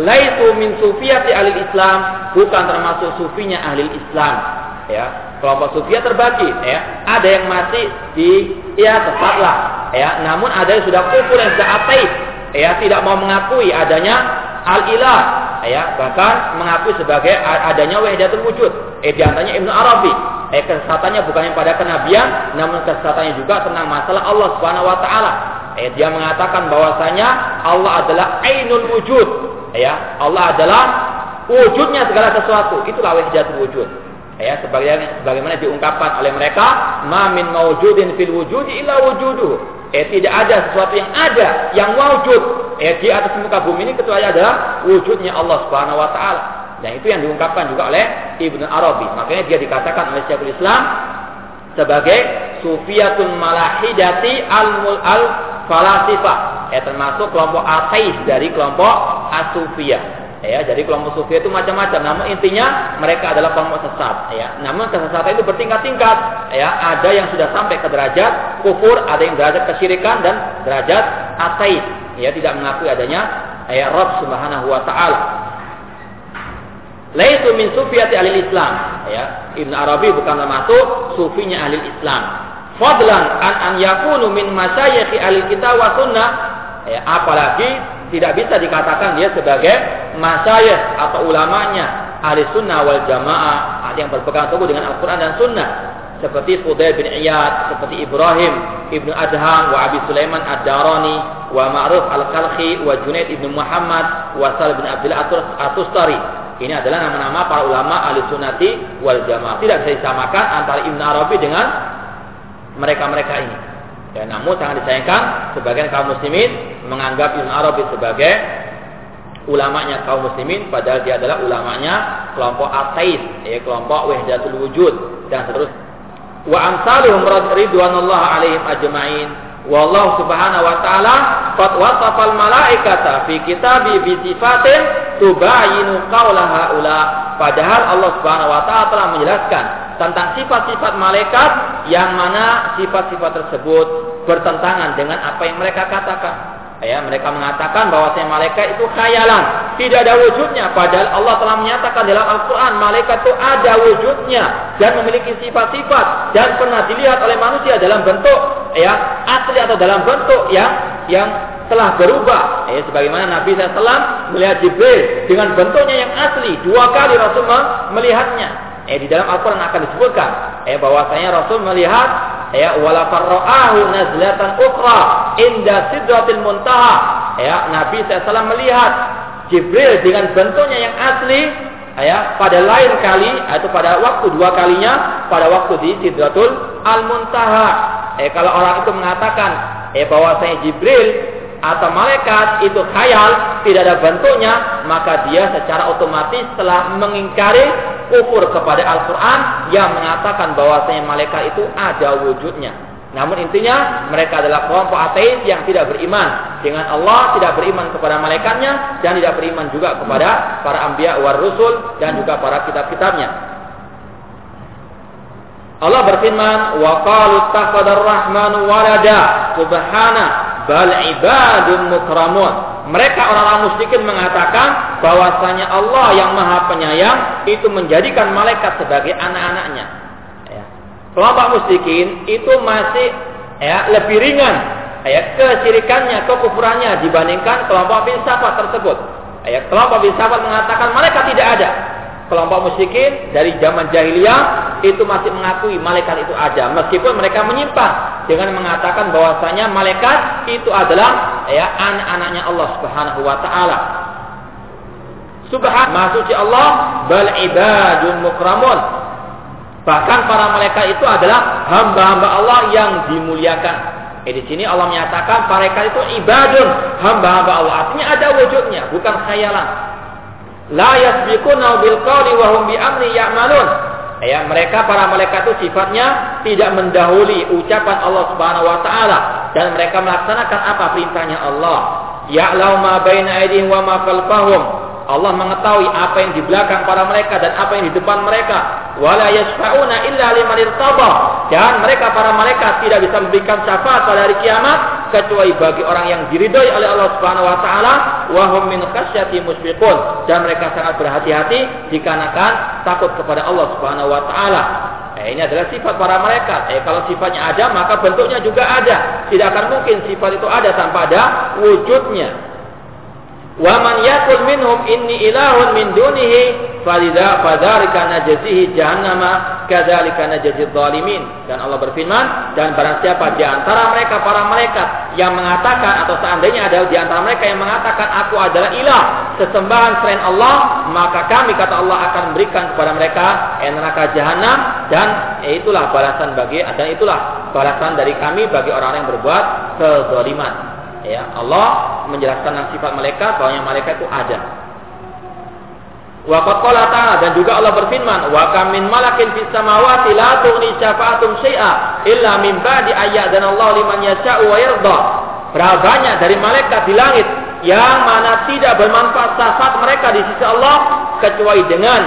Laitu min sufiyati ahli Islam, bukan termasuk sufinya ahli Islam. Ya, kelompok sufia terbagi, ya. Ada yang masih di ya tepatlah, ya. Namun ada yang sudah kufur yang sudah ateis, ya tidak mau mengakui adanya al-ilah. Ya bahkan mengakui sebagai adanya wahdatul wujud. Eh di antaranya Ibnu Arabi. Eh kesesatannya bukan yang pada kenabian namun kesesatannya juga tentang masalah Allah Subhanahu wa taala. Eh dia mengatakan bahwasanya Allah adalah ainul wujud. Ya Allah adalah wujudnya segala sesuatu. Itulah wahdatul wujud. Ya sebagaimana sebagaimana diungkapkan oleh mereka ma min maujudin fil wujudi illa wujuduhu eh tidak ada sesuatu yang ada yang wujud eh di atas muka bumi ini kecuali adalah wujudnya Allah Subhanahu wa taala. Dan itu yang diungkapkan juga oleh Ibnu Arabi. Makanya dia dikatakan oleh Syekhul Islam sebagai sufiyatul malahidati al-mul al falasifah. Ya termasuk kelompok ateis dari kelompok asufiyah. Ya, jadi kelompok sufi itu macam-macam. Namun intinya mereka adalah kelompok sesat. Ya, namun kesesatan itu bertingkat-tingkat. Ya, ada yang sudah sampai ke derajat kufur, ada yang derajat kesyirikan dan derajat ateis. Ya, tidak mengakui adanya ya Rabb Subhanahu wa taala. Laitu min sufiyati ahli Islam. Ya, Ibn Arabi bukan termasuk sufinya ahli Islam. Fadlan an an yakunu min masyayikh ahli kitab wa sunnah. Ya, apalagi tidak bisa dikatakan dia sebagai masyayikh atau ulamanya ahli sunnah wal jamaah ada yang berpegang teguh dengan Al-Quran dan sunnah seperti Fudail bin Iyad, seperti Ibrahim ibnu Adham, wa Abi Sulaiman Ad-Darani, wa Ma'ruf Al-Kalhi, wa Junaid ibnu Muhammad, wa Sal bin Abdullah Atustari. Ini adalah nama-nama para ulama ahli sunnati wal jamaah. Tidak bisa disamakan antara Ibn Arabi dengan mereka-mereka ini. Ya, namun sangat disayangkan sebagian kaum muslimin menganggap Ibn Arabi sebagai ulamanya kaum muslimin padahal dia adalah ulamanya kelompok ateis, ya, kelompok wahdatul wujud dan seterusnya. Wa amsaluhum ridwanullah alaihim ajma'in. Wallahu subhanahu wa ta'ala qad wasafal malaikata fi kitabi bi sifatin tubayinu qawla haula. Padahal Allah Subhanahu wa taala telah menjelaskan tentang sifat-sifat malaikat yang mana sifat-sifat tersebut bertentangan dengan apa yang mereka katakan. Ya, mereka mengatakan bahwa malaikat itu khayalan, tidak ada wujudnya. Padahal Allah telah menyatakan dalam Al-Quran, malaikat itu ada wujudnya dan memiliki sifat-sifat dan pernah dilihat oleh manusia dalam bentuk ya asli atau dalam bentuk yang yang telah berubah. Ya, sebagaimana Nabi SAW melihat Jibril dengan bentuknya yang asli dua kali Rasul melihatnya. Eh di dalam Al-Qur'an akan disebutkan eh bahwasanya Rasul melihat ya wala farra'ahu nazlatan ukhra inda sidratil muntaha. Ya, Nabi SAW melihat Jibril dengan bentuknya yang asli ya pada lain kali atau pada waktu dua kalinya pada waktu di Sidratul Al-Muntaha. Eh kalau orang itu mengatakan eh bahwasanya Jibril atau malaikat itu khayal, tidak ada bentuknya, maka dia secara otomatis telah mengingkari kufur kepada Al-Quran yang mengatakan bahwasanya malaikat itu ada wujudnya. Namun intinya mereka adalah kelompok ateis yang tidak beriman dengan Allah, tidak beriman kepada malaikatnya dan tidak beriman juga kepada para anbiya war rusul dan juga para kitab-kitabnya. Allah berfirman, "Wa qalu rahmanu walada." Subhana bal ibadun mukramun. Mereka orang-orang musyrikin mengatakan bahwasanya Allah yang Maha Penyayang itu menjadikan malaikat sebagai anak-anaknya. Ya. Kelompok musyrikin itu masih ya, lebih ringan ya, kesirikannya, kekufurannya dibandingkan kelompok filsafat tersebut. Ya, kelompok filsafat mengatakan malaikat tidak ada kelompok musyrikin dari zaman jahiliyah itu masih mengakui malaikat itu ada meskipun mereka menyimpang dengan mengatakan bahwasanya malaikat itu adalah ya anak-anaknya Allah Subhanahu wa taala. Subhan maksudnya Allah bal ibadun mukramun. Bahkan para malaikat itu adalah hamba-hamba Allah yang dimuliakan. Eh, di sini Allah menyatakan malaikat itu ibadun, hamba-hamba Allah. Artinya ada wujudnya, bukan khayalan la yasbiquna bil qawli wa hum bi. Ya, mereka para malaikat itu sifatnya tidak mendahului ucapan Allah Subhanahu wa taala dan mereka melaksanakan apa perintahnya Allah. Ya'lamu ma baina aydihim wa ma khalfahum. Allah mengetahui apa yang di belakang para mereka dan apa yang di depan mereka. Wala yashfa'una illa liman irtada. Dan mereka para malaikat tidak bisa memberikan syafaat pada hari kiamat kecuali bagi orang yang diridhoi oleh Allah Subhanahu wa taala wa hum min khasyati musbiqun dan mereka sangat berhati-hati dikarenakan takut kepada Allah Subhanahu wa taala. Eh, ini adalah sifat para malaikat. Eh, kalau sifatnya ada, maka bentuknya juga ada. Tidak akan mungkin sifat itu ada tanpa ada wujudnya. Wa man yakul minhum inni ilahun min dunihi falidha fadzalika najzihi jahannama kadzalika najzi zalimin. Dan Allah berfirman, dan barang siapa di antara mereka para malaikat yang mengatakan atau seandainya ada di antara mereka yang mengatakan aku adalah ilah, sesembahan selain Allah, maka kami kata Allah akan memberikan kepada mereka neraka jahanam dan itulah balasan bagi dan itulah balasan dari kami bagi orang yang berbuat kezaliman ya Allah menjelaskan sifat malaikat bahwa yang malaikat itu ada. Wa ta'ala dan juga Allah berfirman, "Wa kam min malakin fis samawati la tughni syafa'atum syai'a illa min ba'di dan Allah liman yasha'u wa yarda." Berapa banyak dari malaikat di langit yang mana tidak bermanfaat syafaat mereka di sisi Allah kecuali dengan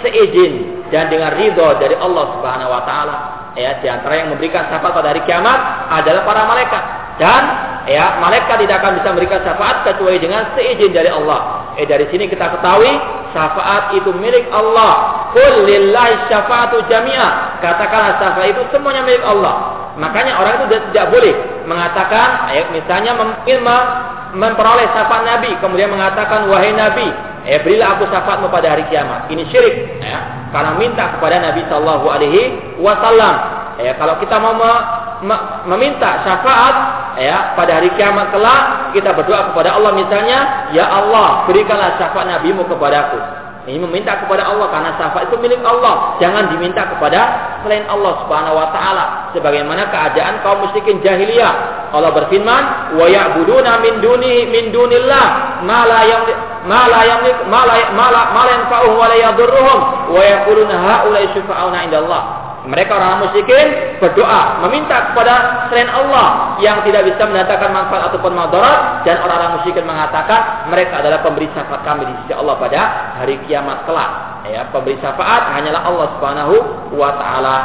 seizin dan dengan ridho dari Allah Subhanahu wa taala. Ya, di antara yang memberikan syafaat pada hari kiamat adalah para malaikat. Dan ya malaikat tidak akan bisa memberikan syafaat kecuali dengan seizin dari Allah. Eh dari sini kita ketahui syafaat itu milik Allah. Qul syafaatu jami'a. Katakanlah syafaat itu semuanya milik Allah. Makanya orang itu tidak boleh mengatakan ayat misalnya mem memperoleh syafaat Nabi kemudian mengatakan wahai Nabi eh berilah aku syafaatmu pada hari kiamat. Ini syirik ya. Karena minta kepada Nabi sallallahu alaihi wasallam. Ya, kalau kita mau meminta syafaat ya pada hari kiamat kelak kita berdoa kepada Allah misalnya ya Allah berikanlah syafaat nabimu kepadaku ini meminta kepada Allah karena syafaat itu milik Allah. Jangan diminta kepada selain Allah subhanahu wa taala. Sebagaimana keadaan kaum musyrikin jahiliyah. Allah berfirman wa ya'buduna min duni min dunillah. Ma la ma la yamlik ma la ma la ma la yanfa'uhum wa la yadurruhum. Wa yaquluna haula syufa'una indallah mereka orang musyrikin berdoa meminta kepada selain Allah yang tidak bisa mendatangkan manfaat ataupun madarat dan orang-orang musyrikin mengatakan mereka adalah pemberi syafaat kami di sisi Allah pada hari kiamat kelak. Ya, pemberi syafaat hanyalah Allah Subhanahu wa taala.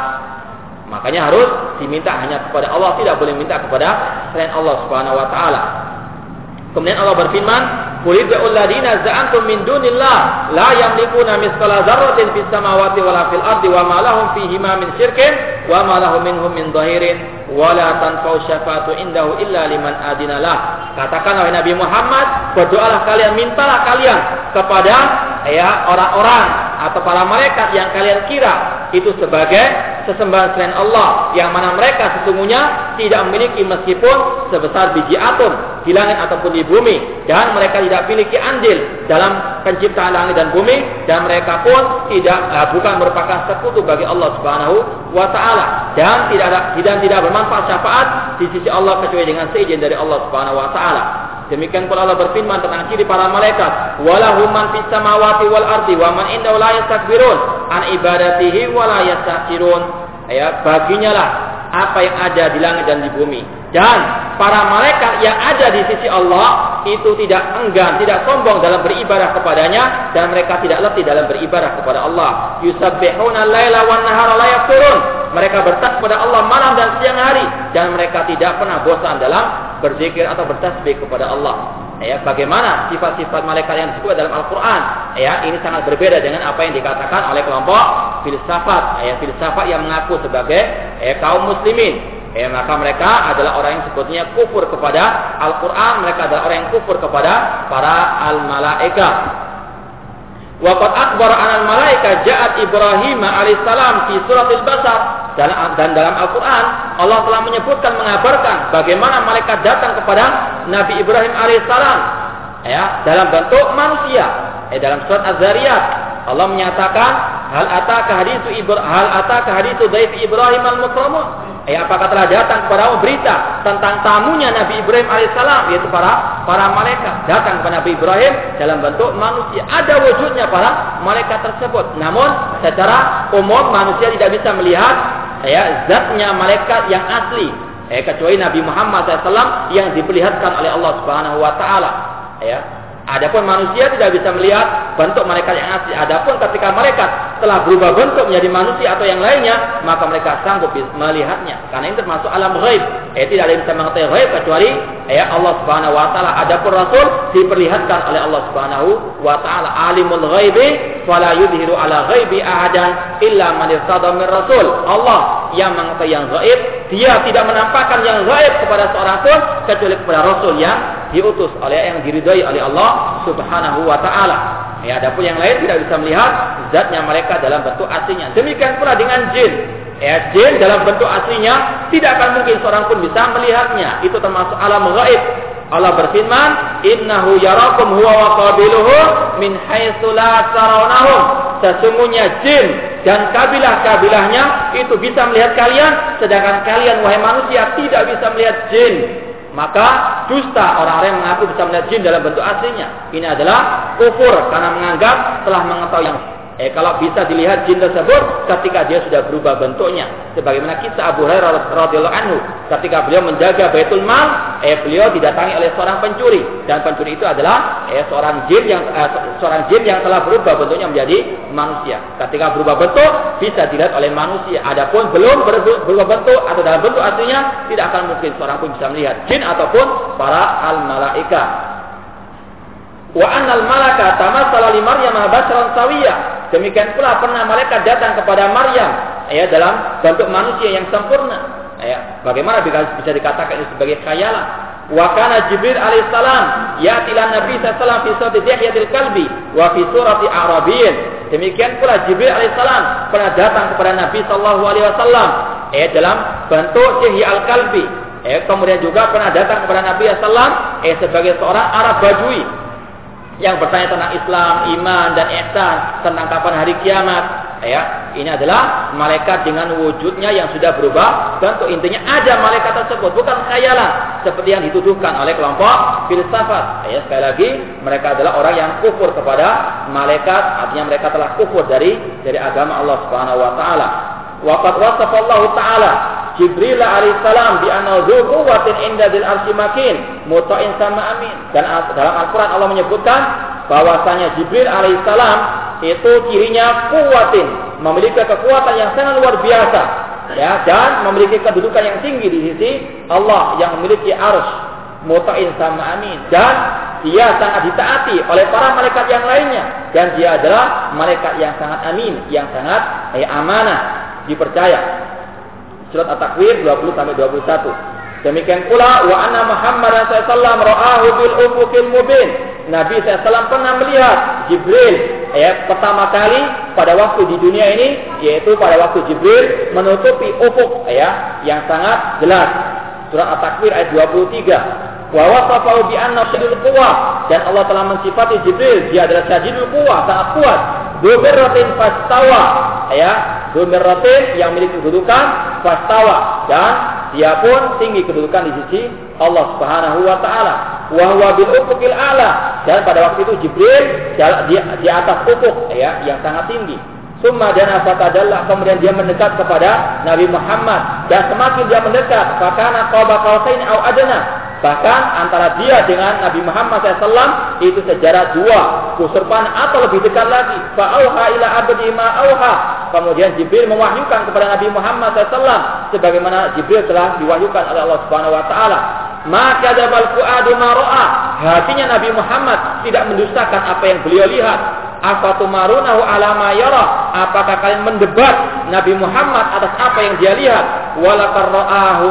Makanya harus diminta hanya kepada Allah, tidak boleh minta kepada selain Allah Subhanahu wa taala. Kemudian Allah berfirman, "Qul id'u alladziina za'antum min dunillah la yamlikuna mithqala dzarratin fis samawati wala fil ardi wa ma lahum fihima min syirkin wa ma lahum minhum min dhahirin wa la tanfa'u syafa'atu indahu illa liman adinalah." Katakan oleh Nabi Muhammad, berdoalah kalian, mintalah kalian kepada ya orang-orang atau para malaikat yang kalian kira itu sebagai sesembahan selain Allah yang mana mereka sesungguhnya tidak memiliki meskipun sebesar biji atom di langit ataupun di bumi dan mereka tidak memiliki andil dalam penciptaan langit dan bumi dan mereka pun tidak uh, bukan merupakan sekutu bagi Allah Subhanahu wa taala dan tidak ada dan tidak bermanfaat syafaat di sisi Allah kecuali dengan seizin dari Allah Subhanahu wa taala Demikian pula Allah berfirman tentang ciri para malaikat, "Walahum man fis samawati wal ardi wa man indahu la yastakbirun an ibadatihi wa la yastahsirun." Ya, baginya lah apa yang ada di langit dan di bumi. Dan para malaikat yang ada di sisi Allah itu tidak enggan, tidak sombong dalam beribadah kepadanya dan mereka tidak letih dalam beribadah kepada Allah. Yusabbihuna laila wan nahara la yafturun. Mereka bertasbih kepada Allah malam dan siang hari dan mereka tidak pernah bosan dalam berzikir atau bertasbih kepada Allah. Ya, bagaimana sifat-sifat malaikat yang disebut dalam Al-Qur'an? Ya, ini sangat berbeda dengan apa yang dikatakan oleh kelompok filsafat, ya, filsafat yang mengaku sebagai ya, kaum muslimin. Ya, maka mereka adalah orang yang sebutnya kufur kepada Al-Quran. Mereka adalah orang yang kufur kepada para al-malaika. Waqad akbar anal malaika ja'at Ibrahim alaihissalam fi surat al-Basar dan, dan dalam Al-Quran Allah telah menyebutkan mengabarkan bagaimana malaikat datang kepada Nabi Ibrahim alaihissalam ya dalam bentuk manusia eh, dalam surat Az-Zariyat Allah menyatakan hal ataka Ibrahim hal ataka hadithu daif Ibrahim al-mukramun Eh, apakah telah datang kepada berita tentang tamunya Nabi Ibrahim alaihissalam yaitu para para malaikat datang kepada Nabi Ibrahim dalam bentuk manusia. Ada wujudnya para malaikat tersebut. Namun secara umum manusia tidak bisa melihat ya zatnya malaikat yang asli. Eh, kecuali Nabi Muhammad SAW yang diperlihatkan oleh Allah Subhanahu Wa Taala ya Adapun manusia tidak bisa melihat bentuk malaikat yang asli. Adapun ketika malaikat telah berubah bentuk menjadi manusia atau yang lainnya, maka mereka sanggup melihatnya. Karena ini termasuk alam ghaib. Eh tidak ada yang bisa mengetahui ghaib kecuali ya Allah Subhanahu wa taala. Adapun Rasul diperlihatkan oleh Allah Subhanahu wa taala. Alimul ghaibi fala yudhiru ala ghaibi ahadan illa man min rasul. Allah yang mengetahui yang gaib, dia tidak menampakkan yang gaib kepada seorang pun kecuali kepada rasul yang diutus oleh yang diridhai oleh Allah Subhanahu wa taala. Ya, adapun yang lain tidak bisa melihat zatnya mereka dalam bentuk aslinya. Demikian pula dengan jin. Ya, jin dalam bentuk aslinya tidak akan mungkin seorang pun bisa melihatnya. Itu termasuk alam gaib. Allah berfirman, "Innahu yarakum huwa wa qabiluhu min haitsu la tarawnahum." Sesungguhnya jin dan kabilah-kabilahnya itu bisa melihat kalian sedangkan kalian wahai manusia tidak bisa melihat jin maka dusta orang-orang yang mengaku bisa melihat jin dalam bentuk aslinya. Ini adalah kufur karena menganggap telah mengetahui yang Eh kalau bisa dilihat jin tersebut ketika dia sudah berubah bentuknya. Sebagaimana kisah Abu Hurairah radhiyallahu anhu ketika beliau menjaga Baitul Mal, eh beliau didatangi oleh seorang pencuri dan pencuri itu adalah eh seorang jin yang eh, seorang jin yang telah berubah bentuknya menjadi manusia. Ketika berubah bentuk bisa dilihat oleh manusia. Adapun belum berubah bentuk atau dalam bentuk aslinya tidak akan mungkin seorang pun bisa melihat jin ataupun para al malaika. Wa annal malaka tamassala li Maryam basharan sawiyya Demikian pula pernah malaikat datang kepada Maryam ya dalam bentuk manusia yang sempurna. Ya, bagaimana bisa, dikatakan ini sebagai khayalan? Wa kana Jibril alaihissalam ya'tilan Nabi sallallahu fi surati Dihyatil Kalbi wa fi surati Arabiyyin. Demikian pula Jibril alaihissalam pernah datang kepada Nabi sallallahu alaihi wasallam eh dalam bentuk Dihya al-Kalbi. Eh, kemudian juga pernah datang kepada Nabi sallallahu eh sebagai seorang Arab Badui yang bertanya tentang Islam, iman dan ihsan, tentang kapan hari kiamat. Ya, ini adalah malaikat dengan wujudnya yang sudah berubah bentuk. Intinya ada malaikat tersebut, bukan khayalan seperti yang dituduhkan oleh kelompok filsafat. Ya, sekali lagi mereka adalah orang yang kufur kepada malaikat, artinya mereka telah kufur dari dari agama Allah Subhanahu wa taala. Waqad wasafa Allah taala Jibril alaihissalam di anadzu quwwatin inda dil arsy makin. Muta'in sama amin. Dan dalam Al-Qur'an Allah menyebutkan bahwasanya Jibril alaihissalam itu cirinya kuwatin, memiliki kekuatan yang sangat luar biasa. Ya dan memiliki kedudukan yang tinggi di sisi Allah yang memiliki arus muta'in sama amin. Dan dia sangat ditaati oleh para malaikat yang lainnya. Dan dia adalah malaikat yang sangat amin yang sangat eh, amanah dipercaya Surat At-Takwir 20 sampai 21. Demikian pula wa anna Muhammad sallallahu ra'ahu bil ufuqil mubin. Nabi SAW pernah melihat Jibril ya pertama kali pada waktu di dunia ini yaitu pada waktu Jibril menutupi ufuk ya yang sangat jelas. Surat At-Takwir ayat 23. Wa wasafahu bi anna syadidul quwwah dan Allah telah mensifati Jibril dia adalah syadidul quwwah sangat kuat. Dzubirratin fastawa ya Dzubirratin yang memiliki kedudukan fastawa. Dan dia pun tinggi kedudukan di sisi Allah Subhanahu wa taala. Wa huwa bil ufuqil a'la. Dan pada waktu itu Jibril di, di atas ufuk ya yang sangat tinggi. Summa dan fatadalla. Kemudian dia mendekat kepada Nabi Muhammad. Dan semakin dia mendekat fakana qaba qausain au adna Bahkan antara dia dengan Nabi Muhammad SAW itu sejarah dua kusurpan atau lebih dekat lagi. Fa'auha ila abdi ma'auha. Kemudian Jibril mewahyukan kepada Nabi Muhammad SAW sebagaimana Jibril telah diwahyukan oleh Allah Subhanahu Wa Taala. Maka dabal fuadu maroa. Hatinya Nabi Muhammad tidak mendustakan apa yang beliau lihat. Afatumarunahu alama yara. Apakah kalian mendebat Nabi Muhammad atas apa yang dia lihat?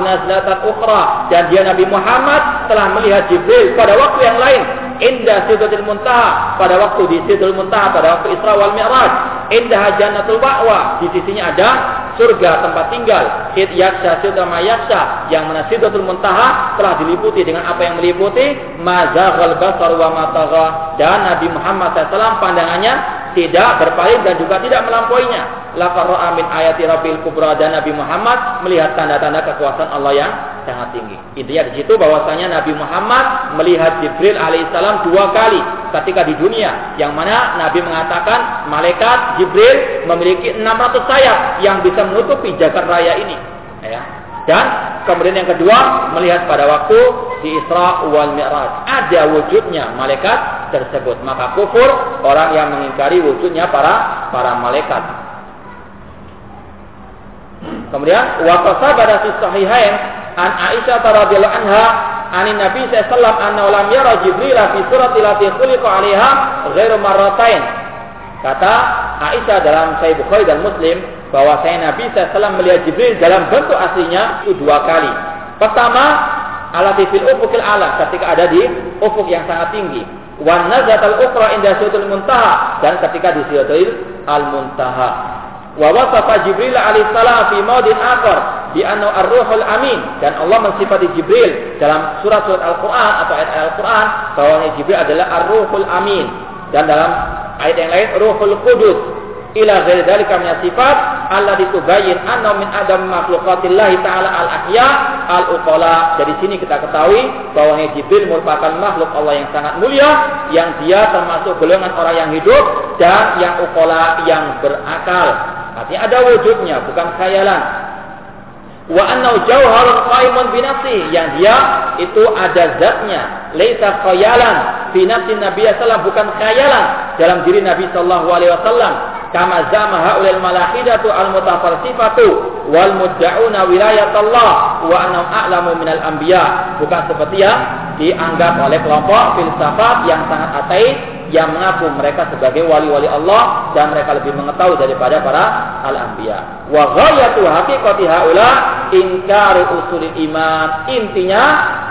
Nazlatan ukhra. Dan dia Nabi Muhammad telah melihat Jibril pada waktu yang lain. Indah Sidratul Muntaha. Pada waktu di Sidratul Muntaha. Pada waktu Isra wal Mi'raj. Indah Jannatul Ba'wa. Di sisinya ada surga tempat tinggal. Sid yaksa sidra mayaksa. Yang mana Sidratul Muntaha telah diliputi dengan apa yang meliputi. Mazaghal basar wa matagha. Dan Nabi Muhammad SAW pandangannya tidak berpaling dan juga tidak melampauinya. Laqad ra'a min ayati rabbil kubra dan Nabi Muhammad melihat tanda-tanda kekuasaan Allah yang sangat tinggi. Intinya di situ bahwasanya Nabi Muhammad melihat Jibril alaihissalam dua kali ketika di dunia yang mana Nabi mengatakan malaikat Jibril memiliki 600 sayap yang bisa menutupi jagat raya ini. Ya. Dan kemudian yang kedua melihat pada waktu di Isra wal Mi'raj ada wujudnya malaikat tersebut. Maka kufur orang yang mengingkari wujudnya para para malaikat. Kemudian wa qasabada fi sahihain an Aisyah radhiyallahu anha anin Nabi sallallahu anna lam yara Jibril fi surati lati khuliqa 'alaiha ghairu marratain. Kata Aisyah dalam Sahih Bukhari dan Muslim bahwa saya Nabi SAW melihat Jibril dalam bentuk aslinya itu dua kali. Pertama, ala fil ufukil ala ketika ada di ufuk yang sangat tinggi. Wan nazatal ukra inda muntaha dan ketika di sidratul al muntaha. Wa wasafa Jibril alaihissalam fi maudin akhar bi anna ar-ruhul amin dan Allah mensifati Jibril dalam surat-surat Al-Qur'an atau ayat Al-Qur'an bahwa Jibril adalah ar-ruhul amin dan dalam ayat yang lain ruhul qudus ila ghairi dzalika min sifat allati tubayyin anna min adam makhluqatillah taala al-ahya al-uqala. Dari sini kita ketahui bahwa Jibril merupakan makhluk Allah yang sangat mulia yang dia termasuk golongan orang yang hidup dan yang uqala yang berakal. Artinya ada wujudnya, bukan khayalan. Wa annau jauharun qaimun binafsi yang dia itu ada zatnya, laisa khayalan fi nafsi Nabi sallallahu bukan khayalan dalam diri Nabi sallallahu alaihi wasallam. Kama zama haulil malahidatu al mutafarsifatu wal mudda'una wilayat Allah wa annahum a'lamu minal anbiya. Bukan seperti yang dianggap oleh kelompok filsafat yang sangat ateis yang mengaku mereka sebagai wali-wali Allah dan mereka lebih mengetahui daripada para al-anbiya. Wa ghayatu haqiqati haula inkaru usul iman. Intinya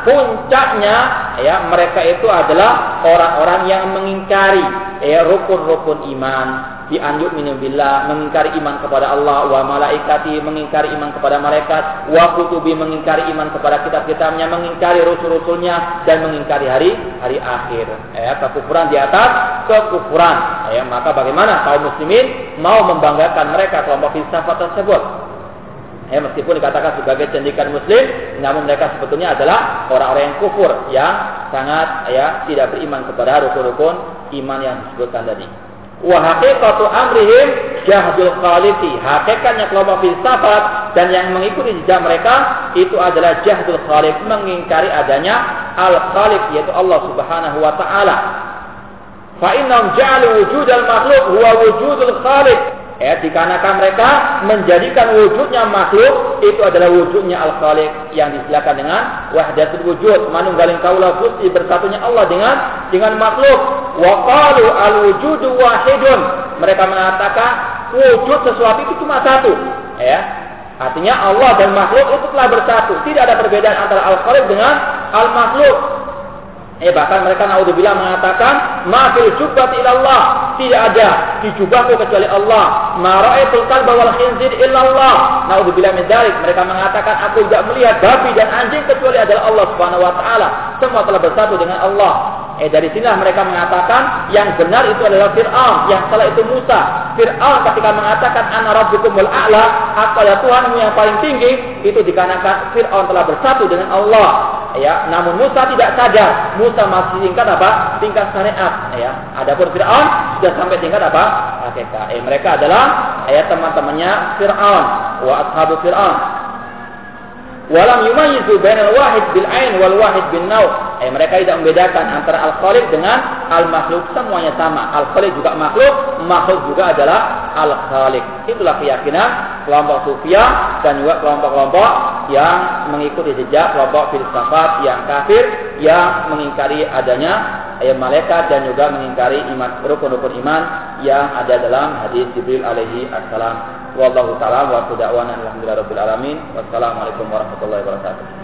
puncaknya ya mereka itu adalah orang-orang yang mengingkari ya rukun-rukun iman bi an yu'minu billah mengingkari iman kepada Allah wa malaikati mengingkari iman kepada malaikat wa kutubi mengingkari iman kepada kitab-kitabnya mengingkari rasul-rasulnya dan mengingkari hari hari akhir. Ya kekufuran di atas kekufuran. Ya maka bagaimana kaum muslimin mau membanggakan mereka kelompok filsafat tersebut? Ya meskipun dikatakan sebagai cendikan muslim namun mereka sebetulnya adalah orang-orang yang kufur yang sangat ya tidak beriman kepada rukun-rukun iman yang disebutkan tadi Wa haqiqatu amrihim jahdul khaliqi. Hakikatnya kelompok filsafat dan yang mengikuti jejak mereka itu adalah jahdul khaliq, mengingkari adanya al-khaliq yaitu Allah Subhanahu wa taala. Fa innahum ja'alu wujudal makhluk huwa wujudul khaliq. Ya, dikarenakan mereka menjadikan wujudnya makhluk itu adalah wujudnya al-khaliq yang disilakan dengan wahdatul wujud, manunggaling kaula gusti bersatunya Allah dengan dengan makhluk. Wa qalu al-wujudu wahidun. Mereka mengatakan wujud sesuatu itu cuma satu. Ya. Artinya Allah dan makhluk itu telah bersatu. Tidak ada perbedaan antara al-khaliq dengan al-makhluk. Eh bahkan mereka naudzubillah mengatakan mafil jubat ilallah tidak ada di jubahku kecuali Allah. Ma ra'aitul kalba wal khinzir illallah. Naudzubillah min. Mereka mengatakan aku tidak melihat babi dan anjing kecuali adalah Allah Subhanahu wa taala. Semua telah bersatu dengan Allah. Eh dari sinilah mereka mengatakan yang benar itu adalah Fir'aun, yang salah itu Musa. Fir'aun ketika mengatakan ana rabbukumul a'la, aku adalah Tuhanmu yang paling tinggi, itu dikarenakan Fir'aun telah bersatu dengan Allah. Ya, namun Musa tidak sadar. Musa masih tingkat apa? Tingkat syariat. Ya, adapun Fir'aun sudah sampai tingkat apa? Hakikat. Eh, mereka adalah ya teman-temannya Fir'aun, wa ashabu Fir'aun. Walam yumayizu bainal wahid bil ain wal wahid bin nau. Eh, mereka tidak membedakan antara al-khaliq dengan al-makhluk. Semuanya sama. Al-khaliq juga makhluk, makhluk juga adalah al-khaliq. Itulah keyakinan kelompok sufia dan juga kelompok-kelompok yang mengikuti jejak kelompok filsafat yang kafir yang mengingkari adanya ayat malaikat dan juga mengingkari iman rukun-rukun iman yang ada dalam hadis Jibril alaihi assalam. Wallahu taala wa da'wana alhamdulillahi rabbil alamin. Wassalamualaikum warahmatullahi wabarakatuh.